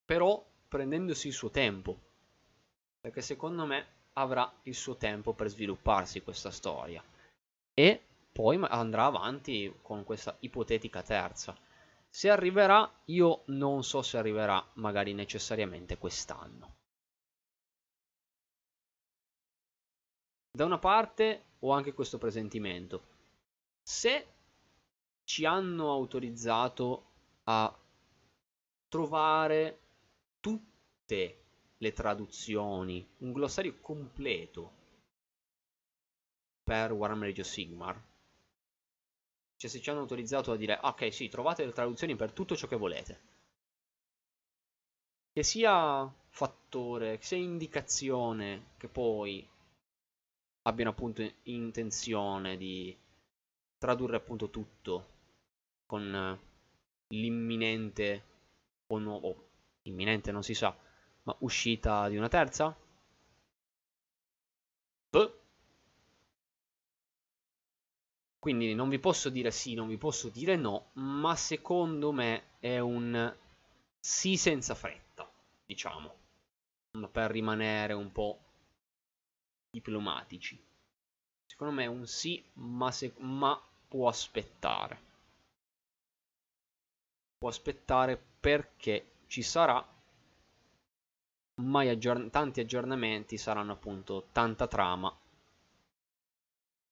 Però prendendosi il suo tempo, perché secondo me avrà il suo tempo per svilupparsi questa storia. E poi andrà avanti con questa ipotetica terza. Se arriverà, io non so se arriverà magari necessariamente quest'anno. Da una parte ho anche questo presentimento. Se ci hanno autorizzato a trovare tutte le traduzioni, un glossario completo per Warhammer Age Sigmar, cioè se ci hanno autorizzato a dire ok sì, trovate le traduzioni per tutto ciò che volete, che sia fattore, che sia indicazione che poi abbiano appunto intenzione di tradurre appunto tutto con eh, l'imminente o nuovo imminente non si sa ma uscita di una terza Beh. quindi non vi posso dire sì non vi posso dire no ma secondo me è un sì senza fretta diciamo per rimanere un po' diplomatici. Secondo me è un sì, ma, se, ma può aspettare. Può aspettare perché ci sarà, ma aggiorn tanti aggiornamenti saranno appunto tanta trama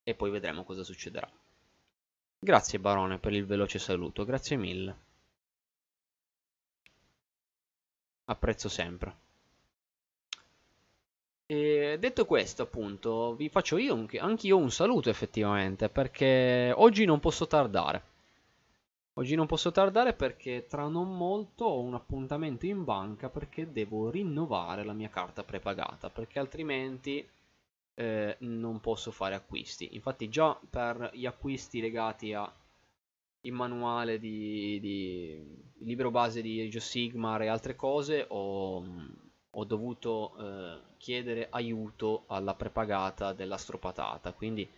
e poi vedremo cosa succederà. Grazie Barone per il veloce saluto, grazie mille. Apprezzo sempre. E detto questo, appunto, vi faccio io anch'io un saluto effettivamente, perché oggi non posso tardare. Oggi non posso tardare perché tra non molto ho un appuntamento in banca perché devo rinnovare la mia carta prepagata, perché altrimenti eh, non posso fare acquisti. Infatti già per gli acquisti legati al manuale di, di libro base di Age of Sigmar e altre cose ho ho dovuto eh, chiedere aiuto alla prepagata dell'astropatata quindi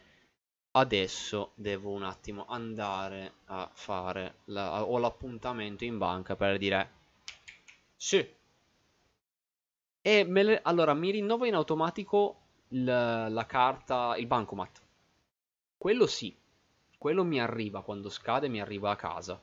adesso devo un attimo andare a fare la, ho l'appuntamento in banca per dire sì. E le, allora mi rinnovo in automatico la, la carta il bancomat. Quello sì quello mi arriva quando scade mi arriva a casa.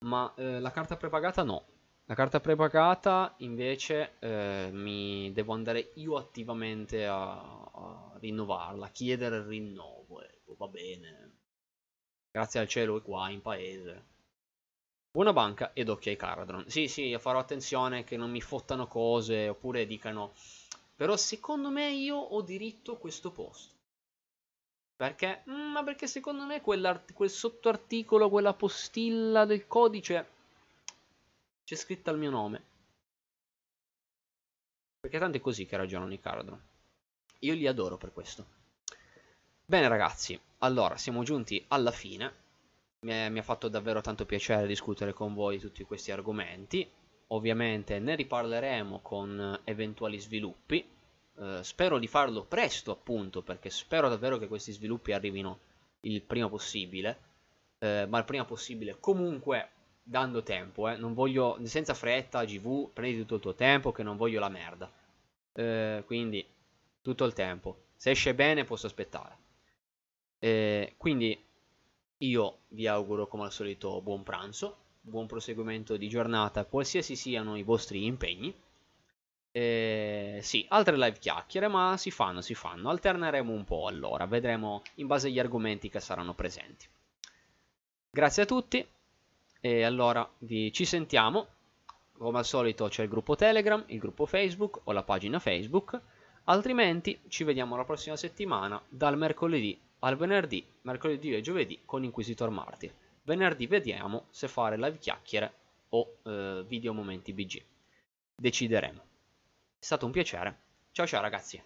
Ma eh, la carta prepagata no la carta prepagata invece eh, mi devo andare io attivamente a, a, rinnovarla, chiedere il rinnovo, ecco, va bene. Grazie al cielo è qua in paese. Buona banca ed occhio ai Caradron. Sì, sì, farò attenzione che non mi fottano cose oppure dicano però secondo me io ho diritto a questo posto. Perché? Mm, ma perché secondo me quel sottoarticolo, quella postilla del codice c'è scritto il mio nome. Perché tanto è così che ragionano i Caradron. Io li adoro per questo. Bene ragazzi, allora siamo giunti alla fine. Mi, è, mi ha fatto davvero tanto piacere discutere con voi tutti questi argomenti. Ovviamente ne riparleremo con eventuali sviluppi. Eh, spero di farlo presto appunto perché spero davvero che questi sviluppi arrivino il prima possibile. Eh, ma il prima possibile comunque dando tempo, eh. Non voglio, senza fretta, GV, prendi tutto il tuo tempo che non voglio la merda. Eh, quindi, tutto il tempo. Se esce bene posso aspettare. Eh, quindi, io vi auguro come al solito buon pranzo, buon proseguimento di giornata, qualsiasi siano i vostri impegni. Eh, sì, altre live chiacchiere, ma si fanno, si fanno. Alterneremo un po' allora, vedremo in base agli argomenti che saranno presenti. Grazie a tutti. E allora vi, ci sentiamo. Come al solito c'è il gruppo Telegram, il gruppo Facebook o la pagina Facebook. Altrimenti ci vediamo la prossima settimana dal mercoledì al venerdì, mercoledì e giovedì con Inquisitor Martyr. Venerdì vediamo se fare live chiacchiere o eh, video momenti BG. Decideremo. È stato un piacere. Ciao ciao ragazzi.